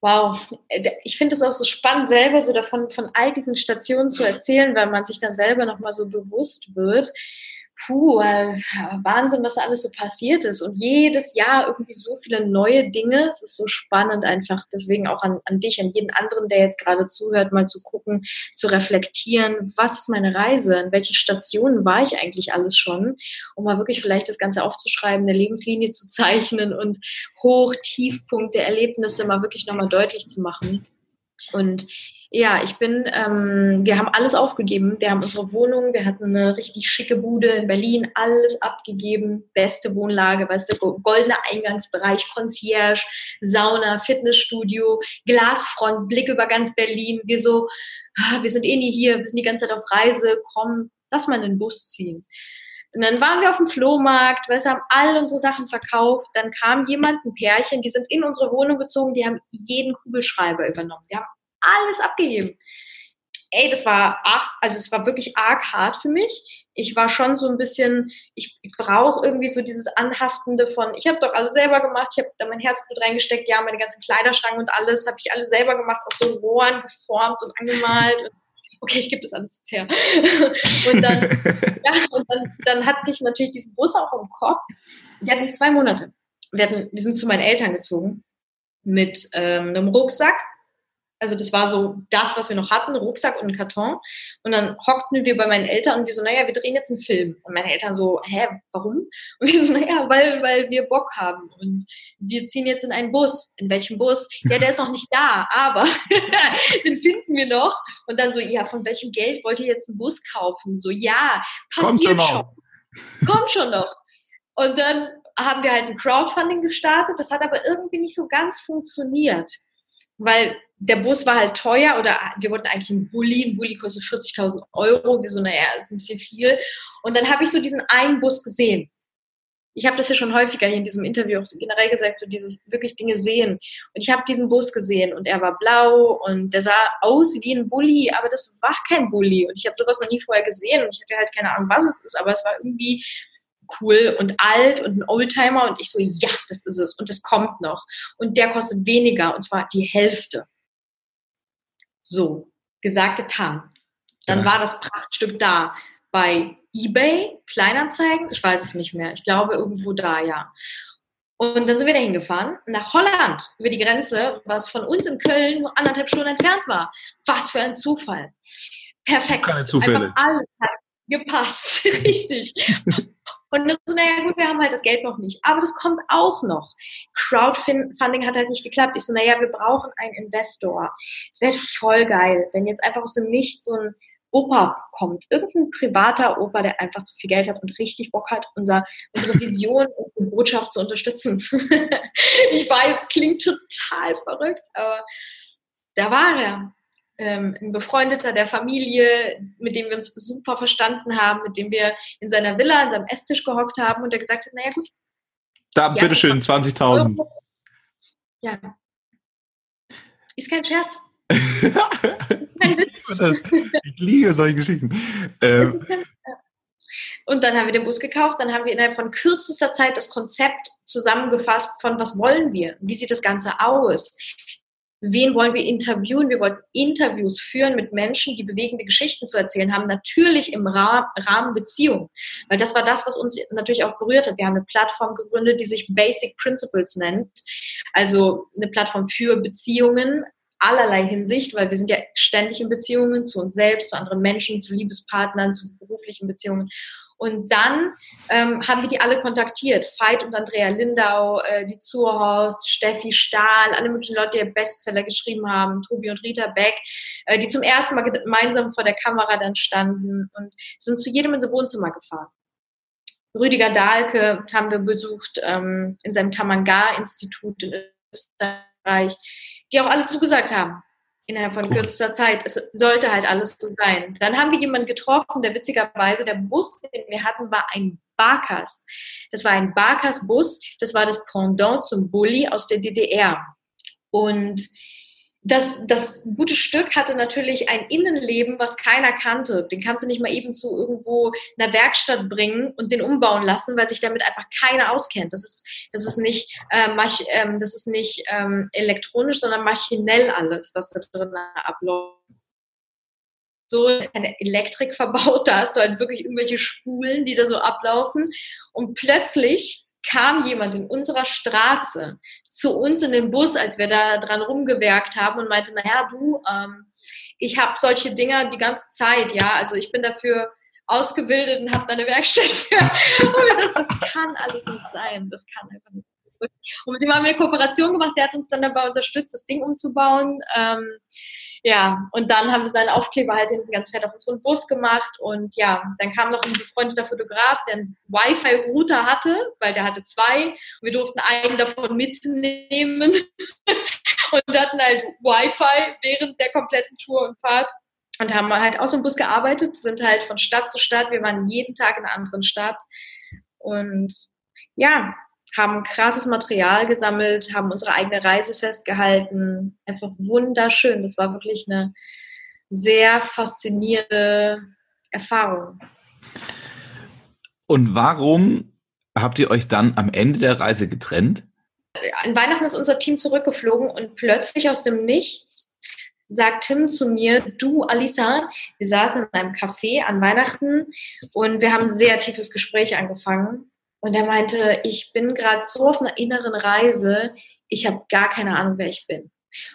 S1: Wow, ich finde es auch so spannend, selber so davon von all diesen Stationen zu erzählen, weil man sich dann selber nochmal so bewusst wird, puh, äh, Wahnsinn, was da alles so passiert ist. Und jedes Jahr irgendwie so viele neue Dinge. Es ist so spannend einfach. Deswegen auch an, an dich, an jeden anderen, der jetzt gerade zuhört, mal zu gucken, zu reflektieren, was ist meine Reise? In welchen Stationen war ich eigentlich alles schon? Um mal wirklich vielleicht das Ganze aufzuschreiben, eine Lebenslinie zu zeichnen und Hoch-, Tiefpunkte, Erlebnisse mal wirklich nochmal deutlich zu machen. Und ja, ich bin, ähm, wir haben alles aufgegeben. Wir haben unsere Wohnung, wir hatten eine richtig schicke Bude in Berlin, alles abgegeben. Beste Wohnlage, weißt du, goldener Eingangsbereich, Concierge, Sauna, Fitnessstudio, Glasfront, Blick über ganz Berlin. Wir so, ah, wir sind eh nie hier, wir sind die ganze Zeit auf Reise, komm, lass mal den Bus ziehen. Und dann waren wir auf dem Flohmarkt, wir haben all unsere Sachen verkauft. Dann kam jemand, ein Pärchen, die sind in unsere Wohnung gezogen, die haben jeden Kugelschreiber übernommen. Wir haben alles abgegeben. Ey, das war arg, also es war wirklich arg hart für mich. Ich war schon so ein bisschen, ich, ich brauche irgendwie so dieses Anhaftende von, ich habe doch alles selber gemacht, ich habe da mein Herzblut reingesteckt, ja, meine ganzen Kleiderschrank und alles, habe ich alles selber gemacht, aus so Rohren geformt und angemalt. Und, okay, ich gebe das alles jetzt her. und dann, ja, und dann, dann hatte ich natürlich diesen Bus auch im Kopf. Die hatten zwei Monate. Wir, hatten, wir sind zu meinen Eltern gezogen mit ähm, einem Rucksack also das war so das, was wir noch hatten, Rucksack und ein Karton. Und dann hockten wir bei meinen Eltern und wir so, naja, wir drehen jetzt einen Film. Und meine Eltern so, hä, warum? Und wir so, naja, weil, weil wir Bock haben. Und wir ziehen jetzt in einen Bus. In welchem Bus? Ja, der ist noch nicht da, aber den finden wir noch. Und dann so, ja, von welchem Geld wollt ihr jetzt einen Bus kaufen? So, ja, passiert Kommt schon. schon. Kommt schon noch. Und dann haben wir halt ein Crowdfunding gestartet. Das hat aber irgendwie nicht so ganz funktioniert weil der Bus war halt teuer oder wir wollten eigentlich einen Bulli. Ein Bulli kostet 40.000 Euro. Wir so, naja, ist ein bisschen viel. Und dann habe ich so diesen einen Bus gesehen. Ich habe das ja schon häufiger hier in diesem Interview auch generell gesagt, so dieses wirklich Dinge sehen. Und ich habe diesen Bus gesehen und er war blau und der sah aus wie ein Bulli, aber das war kein Bulli. Und ich habe sowas noch nie vorher gesehen und ich hatte halt keine Ahnung, was es ist, aber es war irgendwie cool und alt und ein Oldtimer und ich so, ja, das ist es und das kommt noch. Und der kostet weniger und zwar die Hälfte. So, gesagt, getan. Dann ja. war das Prachtstück da bei eBay, Kleinanzeigen, ich weiß es nicht mehr. Ich glaube irgendwo da, ja. Und dann sind wir da hingefahren, nach Holland, über die Grenze, was von uns in Köln nur anderthalb Stunden entfernt war. Was für ein Zufall. Perfekt.
S2: Keine Zufälle.
S1: Einfach alles hat gepasst. Richtig. Und dann so, naja, gut, wir haben halt das Geld noch nicht. Aber das kommt auch noch. Crowdfunding hat halt nicht geklappt. Ich so, naja, wir brauchen einen Investor. Es wäre voll geil, wenn jetzt einfach aus dem Nichts so ein Opa kommt. Irgendein privater Opa, der einfach zu viel Geld hat und richtig Bock hat, unser, unsere Vision und Botschaft zu unterstützen. ich weiß, klingt total verrückt, aber da war er ähm, ein Befreundeter der Familie, mit dem wir uns super verstanden haben, mit dem wir in seiner Villa, an seinem Esstisch gehockt haben und der gesagt hat, naja gut.
S2: Da, ja, bitteschön, 20.000.
S1: Ja. Ist kein Scherz.
S2: kein Witz. Ich liebe solche Geschichten. Ähm.
S1: Und dann haben wir den Bus gekauft, dann haben wir innerhalb von kürzester Zeit das Konzept zusammengefasst von was wollen wir, wie sieht das Ganze aus, wen wollen wir interviewen? Wir wollten Interviews führen mit Menschen, die bewegende Geschichten zu erzählen haben, natürlich im Rahmen Beziehung. Weil das war das, was uns natürlich auch berührt hat. Wir haben eine Plattform gegründet, die sich Basic Principles nennt. Also eine Plattform für Beziehungen allerlei Hinsicht, weil wir sind ja ständig in Beziehungen zu uns selbst, zu anderen Menschen, zu Liebespartnern, zu beruflichen Beziehungen. Und dann ähm, haben wir die alle kontaktiert. Veit und Andrea Lindau, äh, die Zurhorst, Steffi Stahl, alle möglichen Leute, die Bestseller geschrieben haben, Tobi und Rita Beck, äh, die zum ersten Mal gemeinsam vor der Kamera dann standen und sind zu jedem in so Wohnzimmer gefahren. Rüdiger Dahlke haben wir besucht ähm, in seinem Tamangar-Institut in Österreich, die auch alle zugesagt haben innerhalb von kürzester Zeit. Es sollte halt alles so sein. Dann haben wir jemanden getroffen, der witzigerweise, der Bus, den wir hatten, war ein Barkas. Das war ein Barkas-Bus, das war das Pendant zum Bulli aus der DDR. Und das, das gute Stück hatte natürlich ein Innenleben, was keiner kannte. Den kannst du nicht mal eben zu irgendwo einer Werkstatt bringen und den umbauen lassen, weil sich damit einfach keiner auskennt. Das ist, das ist nicht, äh, mach, ähm, das ist nicht ähm, elektronisch, sondern maschinell alles, was da drin abläuft. So ist keine Elektrik verbaut, da hast du halt wirklich irgendwelche Spulen, die da so ablaufen. Und plötzlich kam jemand in unserer Straße zu uns in den Bus, als wir da dran rumgewerkt haben und meinte, naja, du, ähm, ich habe solche Dinger die ganze Zeit, ja, also ich bin dafür ausgebildet und habe da eine Werkstatt für. das, das kann alles nicht sein, das kann einfach nicht. Und mit dem haben wir eine Kooperation gemacht, der hat uns dann dabei unterstützt, das Ding umzubauen. Ähm, ja, und dann haben wir seinen Aufkleber halt hinten ganz fett auf unseren Bus gemacht und ja, dann kam noch ein befreundeter Fotograf, der einen Wi-Fi-Router hatte, weil der hatte zwei. Wir durften einen davon mitnehmen und hatten halt Wi-Fi während der kompletten Tour und Fahrt und haben halt aus dem Bus gearbeitet, sind halt von Stadt zu Stadt. Wir waren jeden Tag in einer anderen Stadt und ja, haben krasses Material gesammelt, haben unsere eigene Reise festgehalten. Einfach wunderschön. Das war wirklich eine sehr faszinierende Erfahrung.
S3: Und warum habt ihr euch dann am Ende der Reise getrennt?
S1: An Weihnachten ist unser Team zurückgeflogen und plötzlich aus dem Nichts sagt Tim zu mir, du Alisa, wir saßen in einem Café an Weihnachten und wir haben ein sehr tiefes Gespräch angefangen und er meinte, ich bin gerade so auf einer inneren Reise, ich habe gar keine Ahnung, wer ich bin.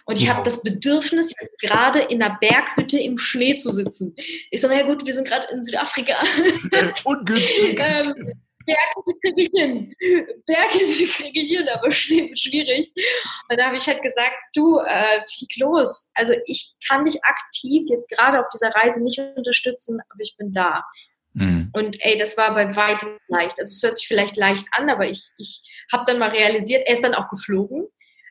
S1: Und ich habe das Bedürfnis, jetzt gerade in einer Berghütte im Schnee zu sitzen. Ich so, naja gut, wir sind gerade in Südafrika.
S2: Ungünstig. ähm,
S1: Berghütte kriege ich hin. Berghütte kriege ich hin, aber Schnee wird schwierig. Und da habe ich halt gesagt, du, äh, flieg los. Also ich kann dich aktiv jetzt gerade auf dieser Reise nicht unterstützen, aber ich bin da. Und ey, das war bei weitem leicht. Also es hört sich vielleicht leicht an, aber ich, ich habe dann mal realisiert, er ist dann auch geflogen.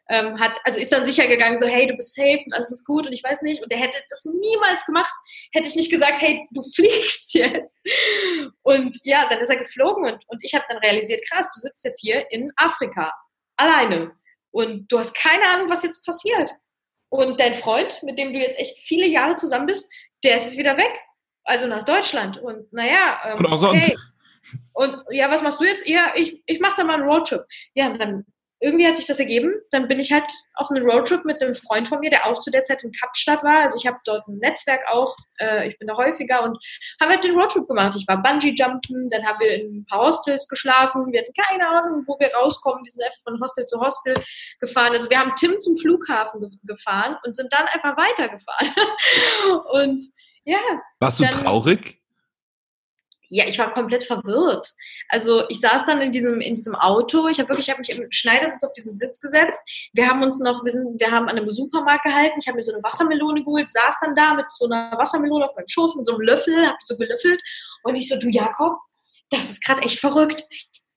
S1: Ähm, hat, also ist dann sicher gegangen, so, hey, du bist safe und alles ist gut und ich weiß nicht. Und er hätte das niemals gemacht, hätte ich nicht gesagt, hey, du fliegst jetzt. Und ja, dann ist er geflogen und, und ich habe dann realisiert, krass, du sitzt jetzt hier in Afrika, alleine. Und du hast keine Ahnung, was jetzt passiert. Und dein Freund, mit dem du jetzt echt viele Jahre zusammen bist, der ist jetzt wieder weg also nach Deutschland. Und naja, ähm,
S2: und auch sonst. Okay.
S1: Und ja, was machst du jetzt? Ja, ich, ich mache da mal einen Roadtrip. Ja, und dann irgendwie hat sich das ergeben. Dann bin ich halt auf einen Roadtrip mit einem Freund von mir, der auch zu der Zeit in Kapstadt war. Also ich habe dort ein Netzwerk auch. Äh, ich bin da häufiger und haben halt den Roadtrip gemacht. Ich war Bungee-Jumpen, dann haben wir in ein paar Hostels geschlafen. Wir hatten keine Ahnung, wo wir rauskommen. Wir sind einfach von Hostel zu Hostel gefahren. Also wir haben Tim zum Flughafen gefahren und sind dann einfach weitergefahren. und ja.
S3: Warst du dann, traurig?
S1: Ja, ich war komplett verwirrt. Also ich saß dann in diesem, in diesem Auto. Ich habe wirklich, ich habe mich im Schneidersitz auf diesen Sitz gesetzt. Wir haben uns noch, wir sind, wir haben an einem Supermarkt gehalten. Ich habe mir so eine Wassermelone geholt, saß dann da mit so einer Wassermelone auf meinem Schoß mit so einem Löffel, habe so gelöffelt und ich so, du Jakob, das ist gerade echt verrückt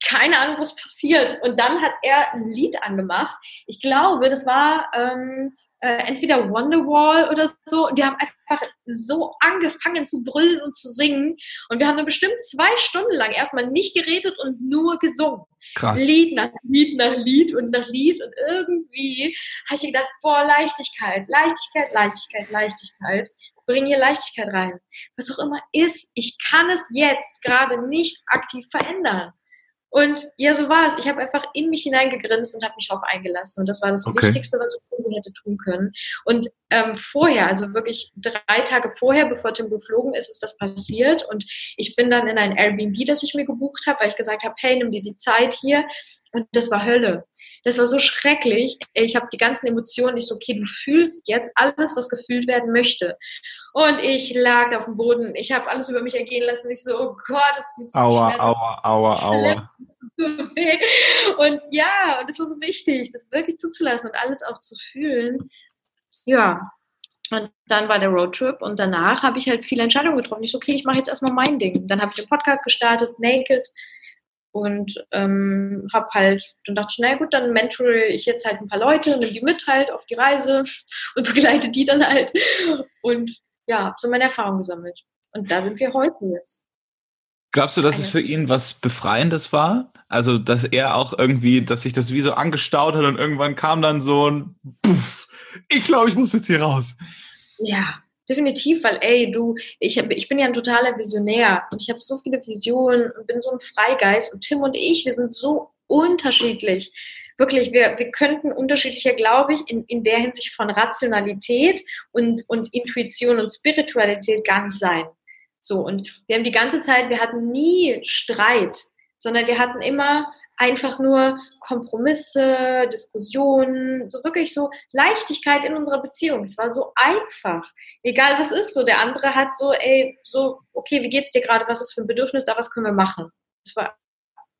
S1: keine Ahnung, was passiert. Und dann hat er ein Lied angemacht. Ich glaube, das war ähm, äh, entweder Wonderwall oder so. Und die haben einfach so angefangen zu brüllen und zu singen. Und wir haben dann bestimmt zwei Stunden lang erstmal nicht geredet und nur gesungen. Krass. Lied nach Lied nach Lied und nach Lied. Und irgendwie habe ich gedacht, boah, Leichtigkeit, Leichtigkeit, Leichtigkeit, Leichtigkeit. Bring hier Leichtigkeit rein. Was auch immer ist, ich kann es jetzt gerade nicht aktiv verändern. Und ja, so war es. Ich habe einfach in mich hineingegrinst und habe mich darauf eingelassen. Und das war das okay. Wichtigste, was ich irgendwie hätte tun können. Und ähm, vorher, also wirklich drei Tage vorher, bevor Tim geflogen ist, ist das passiert. Und ich bin dann in ein Airbnb, das ich mir gebucht habe, weil ich gesagt habe, hey, nimm dir die Zeit hier. Und das war Hölle. Das war so schrecklich. Ich habe die ganzen Emotionen. Ich so, okay, du fühlst jetzt alles, was gefühlt werden möchte. Und ich lag auf dem Boden. Ich habe alles über mich ergehen lassen. Ich so, oh Gott, das fühlt sich
S2: aua, so aua, aua, aua.
S1: Und ja, und es war so wichtig, das wirklich zuzulassen und alles auch zu fühlen. Ja, und dann war der Roadtrip und danach habe ich halt viele Entscheidungen getroffen. Ich so, okay, ich mache jetzt erstmal mein Ding. Dann habe ich den Podcast gestartet, Naked, und ähm, habe halt, dann dachte ich, na gut, dann menture ich jetzt halt ein paar Leute, nehme die mit halt auf die Reise und begleite die dann halt und ja, so meine Erfahrung gesammelt. Und da sind wir heute jetzt.
S2: Glaubst du, dass Eine. es für ihn was Befreiendes war? Also, dass er auch irgendwie, dass sich das wie so angestaut hat und irgendwann kam dann so ein Puff, ich glaube, ich muss jetzt hier raus.
S1: Ja, definitiv, weil ey, du, ich, hab, ich bin ja ein totaler Visionär und ich habe so viele Visionen und bin so ein Freigeist und Tim und ich, wir sind so unterschiedlich. Wirklich, wir, wir könnten unterschiedlicher, glaube ich, in, in der Hinsicht von Rationalität und, und Intuition und Spiritualität gar nicht sein. So, und wir haben die ganze Zeit, wir hatten nie Streit, sondern wir hatten immer einfach nur Kompromisse, Diskussionen, so wirklich so Leichtigkeit in unserer Beziehung. Es war so einfach. Egal was ist, so der andere hat so, ey, so, okay, wie geht's dir gerade? Was ist für ein Bedürfnis da? Was können wir machen? Es war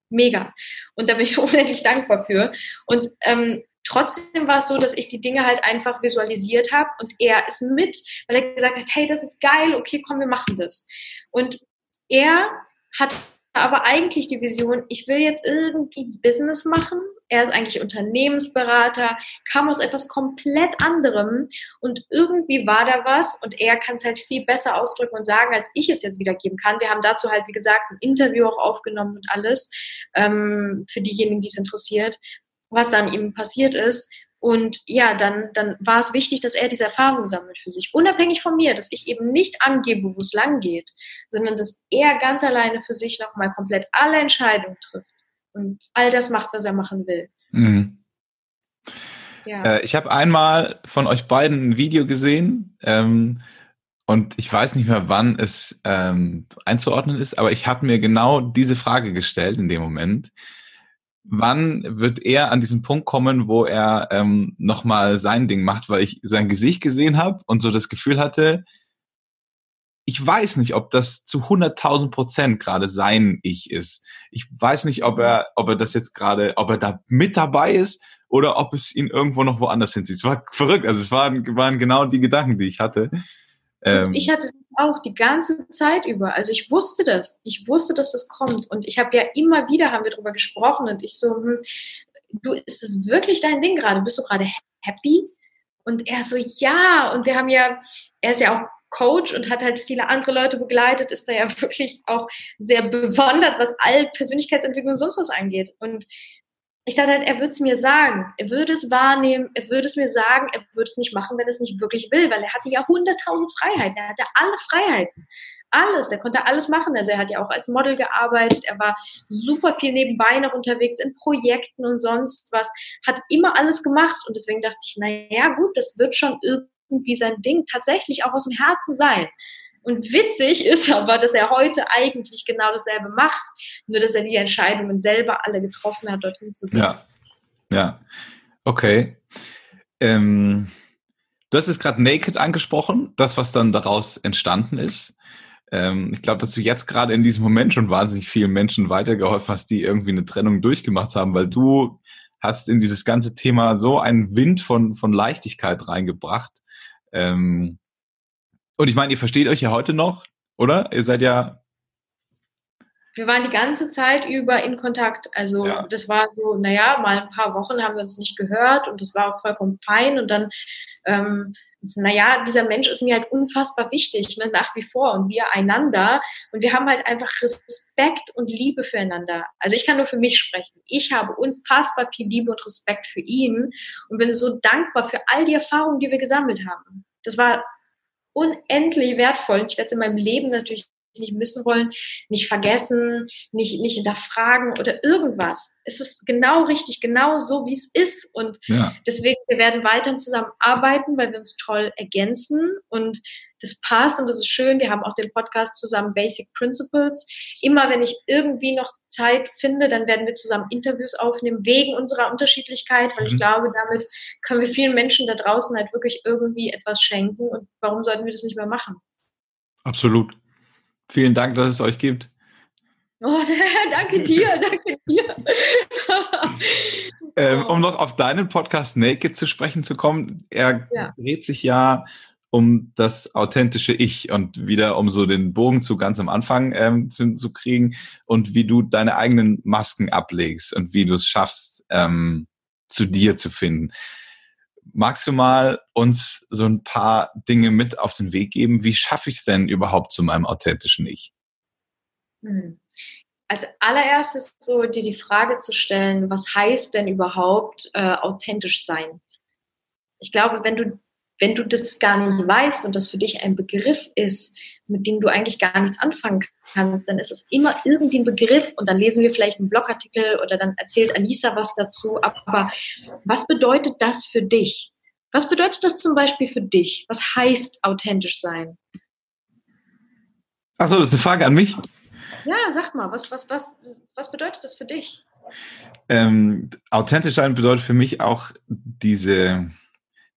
S1: mega. Und da bin ich so unendlich dankbar für. Und ähm, trotzdem war es so, dass ich die Dinge halt einfach visualisiert habe und er ist mit, weil er gesagt hat, hey, das ist geil, okay, komm, wir machen das. Und er hat aber eigentlich die Vision, ich will jetzt irgendwie Business machen. Er ist eigentlich Unternehmensberater, kam aus etwas komplett anderem und irgendwie war da was und er kann es halt viel besser ausdrücken und sagen, als ich es jetzt wiedergeben kann. Wir haben dazu halt, wie gesagt, ein Interview auch aufgenommen und alles ähm, für diejenigen, die es interessiert, was dann ihm passiert ist. Und ja, dann, dann war es wichtig, dass er diese Erfahrung sammelt für sich. Unabhängig von mir, dass ich eben nicht angebe, wo es lang geht, sondern dass er ganz alleine für sich nochmal komplett alle Entscheidungen trifft und all das macht, was er machen will. Mhm.
S2: Ja. Äh, ich habe einmal von euch beiden ein Video gesehen ähm, und ich weiß nicht mehr, wann es ähm, einzuordnen ist, aber ich habe mir genau diese Frage gestellt in dem Moment wann wird er an diesen Punkt kommen, wo er ähm, nochmal sein Ding macht, weil ich sein Gesicht gesehen habe und so das Gefühl hatte, ich weiß nicht, ob das zu 100.000 Prozent gerade sein Ich ist. Ich weiß nicht, ob er, ob er das jetzt gerade, ob er da mit dabei ist oder ob es ihn irgendwo noch woanders hinzieht. Es war verrückt. Also es waren, waren genau die Gedanken, die ich hatte.
S1: Ähm, ich hatte auch die ganze Zeit über. Also ich wusste das. Ich wusste, dass das kommt. Und ich habe ja immer wieder, haben wir darüber gesprochen und ich so, hm, du, ist das wirklich dein Ding gerade? Bist du gerade happy? Und er so, ja. Und wir haben ja, er ist ja auch Coach und hat halt viele andere Leute begleitet, ist da ja wirklich auch sehr bewandert, was all Persönlichkeitsentwicklung und sonst was angeht. Und ich dachte halt, er würde es mir sagen, er würde es wahrnehmen, er würde es mir sagen, er würde es nicht machen, wenn er es nicht wirklich will, weil er hatte ja hunderttausend Freiheiten, er hatte alle Freiheiten, alles, er konnte alles machen. Also er hat ja auch als Model gearbeitet, er war super viel nebenbei noch unterwegs in Projekten und sonst was, hat immer alles gemacht. Und deswegen dachte ich, naja gut, das wird schon irgendwie sein Ding tatsächlich auch aus dem Herzen sein. Und witzig ist aber, dass er heute eigentlich genau dasselbe macht, nur dass er die Entscheidungen selber alle getroffen hat, dorthin zu gehen.
S2: Ja, ja. Okay. Ähm, du hast es gerade Naked angesprochen, das, was dann daraus entstanden ist. Ähm, ich glaube, dass du jetzt gerade in diesem Moment schon wahnsinnig vielen Menschen weitergeholfen hast, die irgendwie eine Trennung durchgemacht haben, weil du hast in dieses ganze Thema so einen Wind von, von Leichtigkeit reingebracht. Ähm, und ich meine, ihr versteht euch ja heute noch, oder? Ihr seid ja.
S1: Wir waren die ganze Zeit über in Kontakt. Also ja. das war so, naja, mal ein paar Wochen haben wir uns nicht gehört und das war auch vollkommen fein. Und dann, ähm, naja, dieser Mensch ist mir halt unfassbar wichtig, ne, nach wie vor und wir einander. Und wir haben halt einfach Respekt und Liebe füreinander. Also ich kann nur für mich sprechen. Ich habe unfassbar viel Liebe und Respekt für ihn und bin so dankbar für all die Erfahrungen, die wir gesammelt haben. Das war unendlich wertvoll. Ich werde es in meinem Leben natürlich nicht missen wollen, nicht vergessen, nicht, nicht hinterfragen oder irgendwas. Es ist genau richtig, genau so, wie es ist. Und ja. deswegen, wir werden weiterhin zusammenarbeiten, weil wir uns toll ergänzen und das passt und das ist schön. Wir haben auch den Podcast zusammen Basic Principles. Immer wenn ich irgendwie noch Zeit finde, dann werden wir zusammen Interviews aufnehmen, wegen unserer Unterschiedlichkeit, weil mhm. ich glaube, damit können wir vielen Menschen da draußen halt wirklich irgendwie etwas schenken. Und warum sollten wir das nicht mehr machen?
S2: Absolut. Vielen Dank, dass es euch gibt.
S1: Oh, danke dir, danke dir.
S2: ähm, um noch auf deinen Podcast Naked zu sprechen zu kommen, er ja. dreht sich ja um das authentische Ich und wieder um so den Bogen zu ganz am Anfang ähm, zu, zu, kriegen und wie du deine eigenen Masken ablegst und wie du es schaffst, ähm, zu dir zu finden. Magst du mal uns so ein paar Dinge mit auf den Weg geben? Wie schaffe ich es denn überhaupt zu meinem authentischen Ich?
S1: Hm. Als allererstes so dir die Frage zu stellen, was heißt denn überhaupt äh, authentisch sein? Ich glaube, wenn du wenn du das gar nicht weißt und das für dich ein Begriff ist, mit dem du eigentlich gar nichts anfangen kannst, dann ist es immer irgendwie ein Begriff und dann lesen wir vielleicht einen Blogartikel oder dann erzählt Alisa was dazu. Aber was bedeutet das für dich? Was bedeutet das zum Beispiel für dich? Was heißt authentisch sein?
S2: Achso, das ist eine Frage an mich.
S1: Ja, sag mal, was, was, was, was bedeutet das für dich?
S2: Ähm, authentisch sein bedeutet für mich auch diese,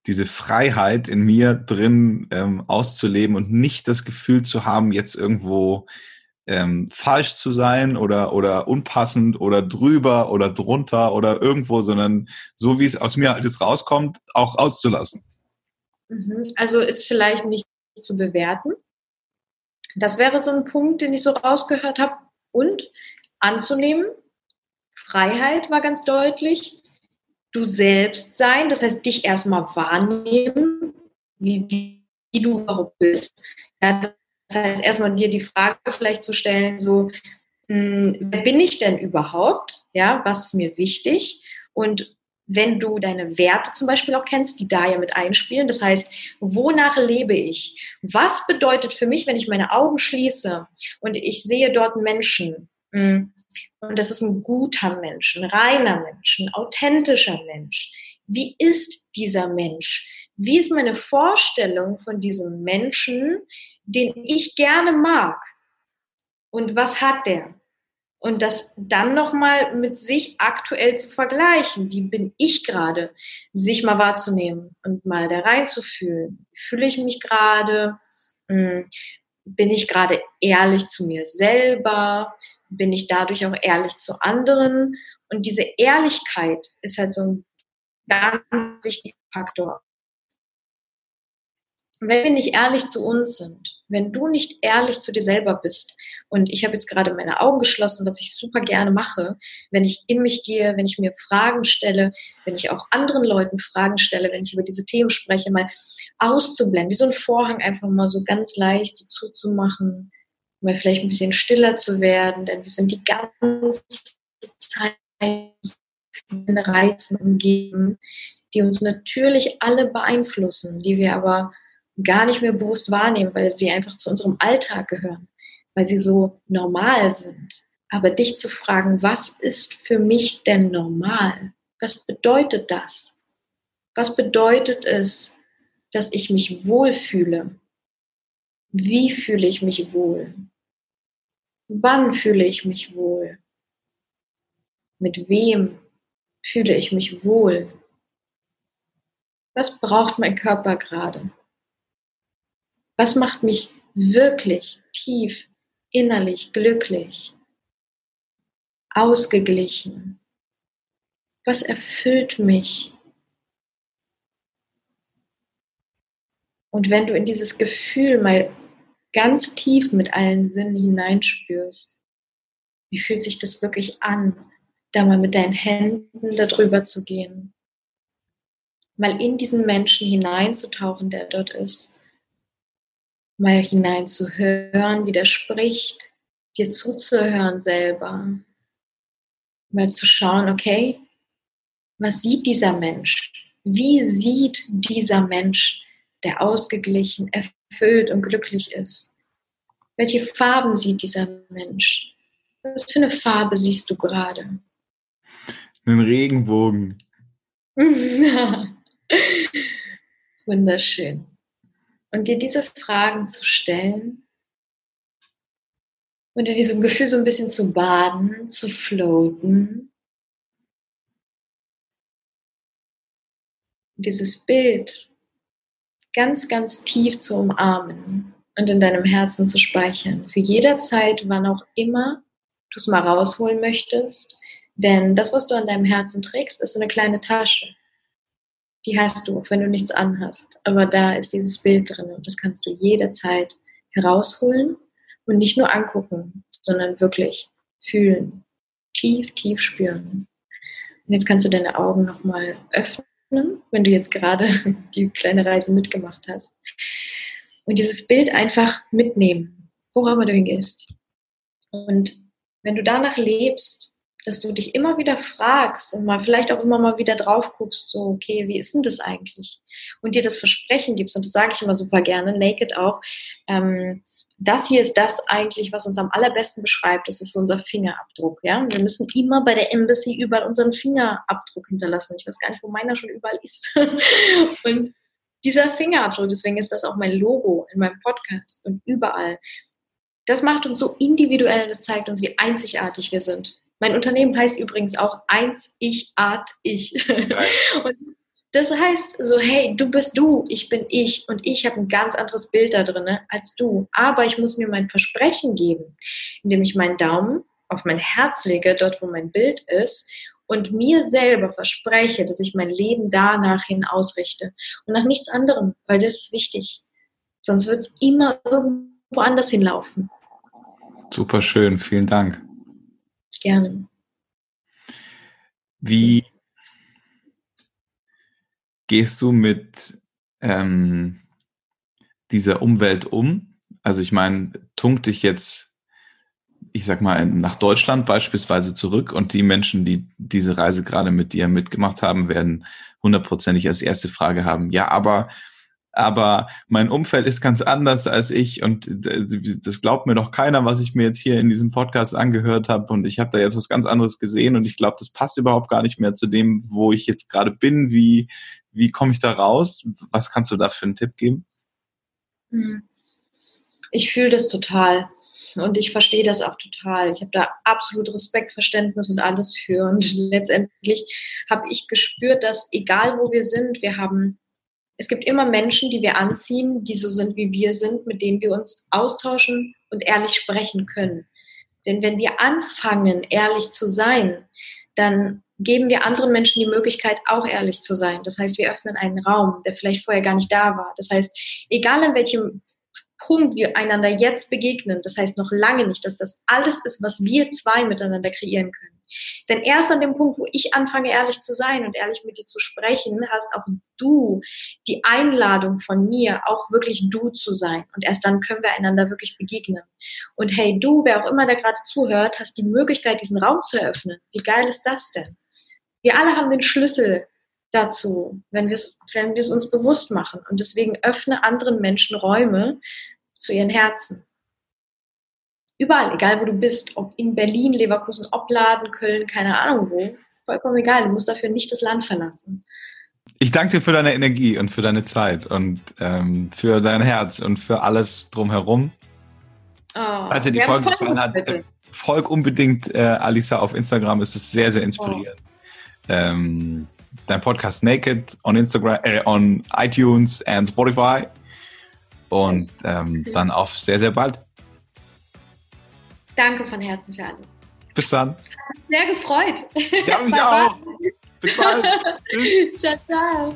S2: diese Freiheit in mir drin ähm, auszuleben und nicht das Gefühl zu haben, jetzt irgendwo ähm, falsch zu sein oder, oder unpassend oder drüber oder drunter oder irgendwo, sondern so wie es aus mir halt jetzt rauskommt, auch auszulassen.
S1: Mhm. Also ist vielleicht nicht zu bewerten. Das wäre so ein Punkt, den ich so rausgehört habe. Und anzunehmen. Freiheit war ganz deutlich du selbst sein, das heißt dich erstmal wahrnehmen, wie, wie, du überhaupt bist. Ja, das heißt erstmal dir die Frage vielleicht zu stellen, so, mh, hm, wer bin ich denn überhaupt? Ja, was ist mir wichtig? Und wenn du deine Werte zum Beispiel auch kennst, die da ja mit einspielen, das heißt, wonach lebe ich? Was bedeutet für mich, wenn ich meine Augen schließe und ich sehe dort einen Menschen? Und das ist ein guter Mensch, ein reiner Mensch, ein authentischer Mensch. Wie ist dieser Mensch? Wie ist meine Vorstellung von diesem Menschen, den ich gerne mag? Und was hat der? Und das dann nochmal mit sich aktuell zu vergleichen. Wie bin ich gerade? Sich mal wahrzunehmen und mal da reinzufühlen. Fühle ich mich gerade? Hm, bin ich gerade ehrlich zu mir selber? Bin ich dadurch auch ehrlich zu anderen. Und diese Ehrlichkeit ist halt so ein ganz wichtiger Faktor. Wenn wir nicht ehrlich zu uns sind, wenn du nicht ehrlich zu dir selber bist, und ich habe jetzt gerade meine Augen geschlossen, was ich super gerne mache, wenn ich in mich gehe, wenn ich mir Fragen stelle, wenn ich auch anderen Leuten Fragen stelle, wenn ich über diese Themen spreche, mal auszublenden, wie so ein Vorhang einfach mal so ganz leicht so zuzumachen, mal vielleicht ein bisschen stiller zu werden, denn wir sind die ganze Zeit von Reizen umgeben, die uns natürlich alle beeinflussen, die wir aber gar nicht mehr bewusst wahrnehmen, weil sie einfach zu unserem Alltag gehören, weil sie so normal sind. Aber dich zu fragen, was ist für mich denn normal? Was bedeutet das? Was bedeutet es, dass ich mich wohlfühle? Wie fühle ich mich wohl? Wann fühle ich mich wohl? Mit wem fühle ich mich wohl? Was braucht mein Körper gerade? Was macht mich wirklich tief innerlich glücklich? Ausgeglichen? Was erfüllt mich? Und wenn du in dieses Gefühl mal ganz tief mit allen Sinnen hineinspürst, wie fühlt sich das wirklich an, da mal mit deinen Händen darüber zu gehen, mal in diesen Menschen hineinzutauchen, der dort ist, mal hineinzuhören, wie der spricht, dir zuzuhören selber, mal zu schauen, okay, was sieht dieser Mensch? Wie sieht dieser Mensch, der ausgeglichen, erfüllt und glücklich ist? Welche Farben sieht dieser Mensch? Was für eine Farbe siehst du gerade?
S2: Einen Regenbogen.
S1: Wunderschön. Und dir diese Fragen zu stellen und in diesem Gefühl so ein bisschen zu baden, zu floaten. dieses Bild ganz, ganz tief zu umarmen und in deinem Herzen zu speichern. Für jederzeit, wann auch immer du es mal rausholen möchtest. Denn das, was du an deinem Herzen trägst, ist so eine kleine Tasche. die hast du, auch wenn du nichts anhast. Aber da ist dieses Bild drin und das kannst du jederzeit herausholen und nicht nur angucken, sondern wirklich fühlen, tief, tief spüren. Und jetzt kannst du deine Augen nochmal öffnen, wenn du jetzt gerade die kleine Reise mitgemacht hast. Und dieses Bild einfach mitnehmen, wo immer du hingehst. Und wenn du danach lebst, dass du dich immer wieder fragst und mal vielleicht auch immer mal wieder drauf guckst, so, okay, wie ist denn das eigentlich? Und dir das Versprechen gibst, und das sage ich immer super gerne, Naked auch, ähm, das hier ist das eigentlich, was uns am allerbesten beschreibt. Das ist unser Fingerabdruck. Ja? Wir müssen immer bei der Embassy überall unseren Fingerabdruck hinterlassen. Ich weiß gar nicht, wo meiner schon überall ist. und dieser Fingerabdruck, deswegen ist das auch mein Logo in meinem Podcast und überall. Das macht uns so individuell, das zeigt uns, wie einzigartig wir sind. Mein Unternehmen heißt übrigens auch Eins, Ich, Art, Ich. Und das heißt so, hey, du bist du, ich bin ich und ich habe ein ganz anderes Bild da drin als du. Aber ich muss mir mein Versprechen geben, indem ich meinen Daumen auf mein Herz lege, dort wo mein Bild ist und mir selber verspreche, dass ich mein Leben danach hin ausrichte und nach nichts anderem, weil das ist wichtig. Sonst wird es immer irgendwo anders hinlaufen.
S2: Super schön, vielen Dank.
S1: Gerne.
S2: Wie gehst du mit ähm, dieser Umwelt um? Also ich meine, tunkt dich jetzt, ich sag mal, nach Deutschland beispielsweise zurück und die Menschen, die diese Reise gerade mit dir mitgemacht haben, werden hundertprozentig als erste Frage haben, ja, aber aber mein Umfeld ist ganz anders als ich und das glaubt mir doch keiner, was ich mir jetzt hier in diesem Podcast angehört habe und ich habe da jetzt was ganz anderes gesehen und ich glaube, das passt überhaupt gar nicht mehr zu dem, wo ich jetzt gerade bin. Wie, wie komme ich da raus? Was kannst du da für einen Tipp geben?
S1: Hm. Ich fühle das total und ich verstehe das auch total. Ich habe da absolut Respekt, Verständnis und alles für und letztendlich habe ich gespürt, dass egal wo wir sind, wir haben es gibt immer Menschen, die wir anziehen, die so sind, wie wir sind, mit denen wir uns austauschen und ehrlich sprechen können. Denn wenn wir anfangen, ehrlich zu sein, dann geben wir anderen Menschen die Möglichkeit, auch ehrlich zu sein. Das heißt, wir öffnen einen Raum, der vielleicht vorher gar nicht da war. Das heißt, egal an welchem Punkt wir einander jetzt begegnen, das heißt noch lange nicht, dass das alles ist, was wir zwei miteinander kreieren können. Denn erst an dem Punkt, wo ich anfange, ehrlich zu sein und ehrlich mit dir zu sprechen, hast auch du die Einladung von mir, auch wirklich du zu sein. Und erst dann können wir einander wirklich begegnen. Und hey, du, wer auch immer da gerade zuhört, hast die Möglichkeit, diesen Raum zu eröffnen. Wie geil ist das denn? Wir alle haben den Schlüssel dazu, wenn wir es wenn uns bewusst machen. Und deswegen öffne anderen Menschen Räume zu ihren Herzen. Überall, egal wo du bist, ob in Berlin, Leverkusen, Opladen, Köln, keine Ahnung wo, vollkommen egal, du musst dafür nicht das Land verlassen.
S2: Ich danke dir für deine Energie und für deine Zeit und ähm, für dein Herz und für alles drumherum. Oh, Falls dir die Folge gefallen hat, bitte. folg unbedingt äh, Alisa auf Instagram, es ist sehr, sehr inspirierend. Oh. Ähm, dein Podcast Naked on Instagram, äh, on iTunes and Spotify. Und ähm, dann auf sehr, sehr bald.
S1: Danke von Herzen für alles.
S2: Bis dann.
S1: Sehr gefreut.
S2: Ja, mich auch. Bis bald. Tschüss. Ciao, ciao.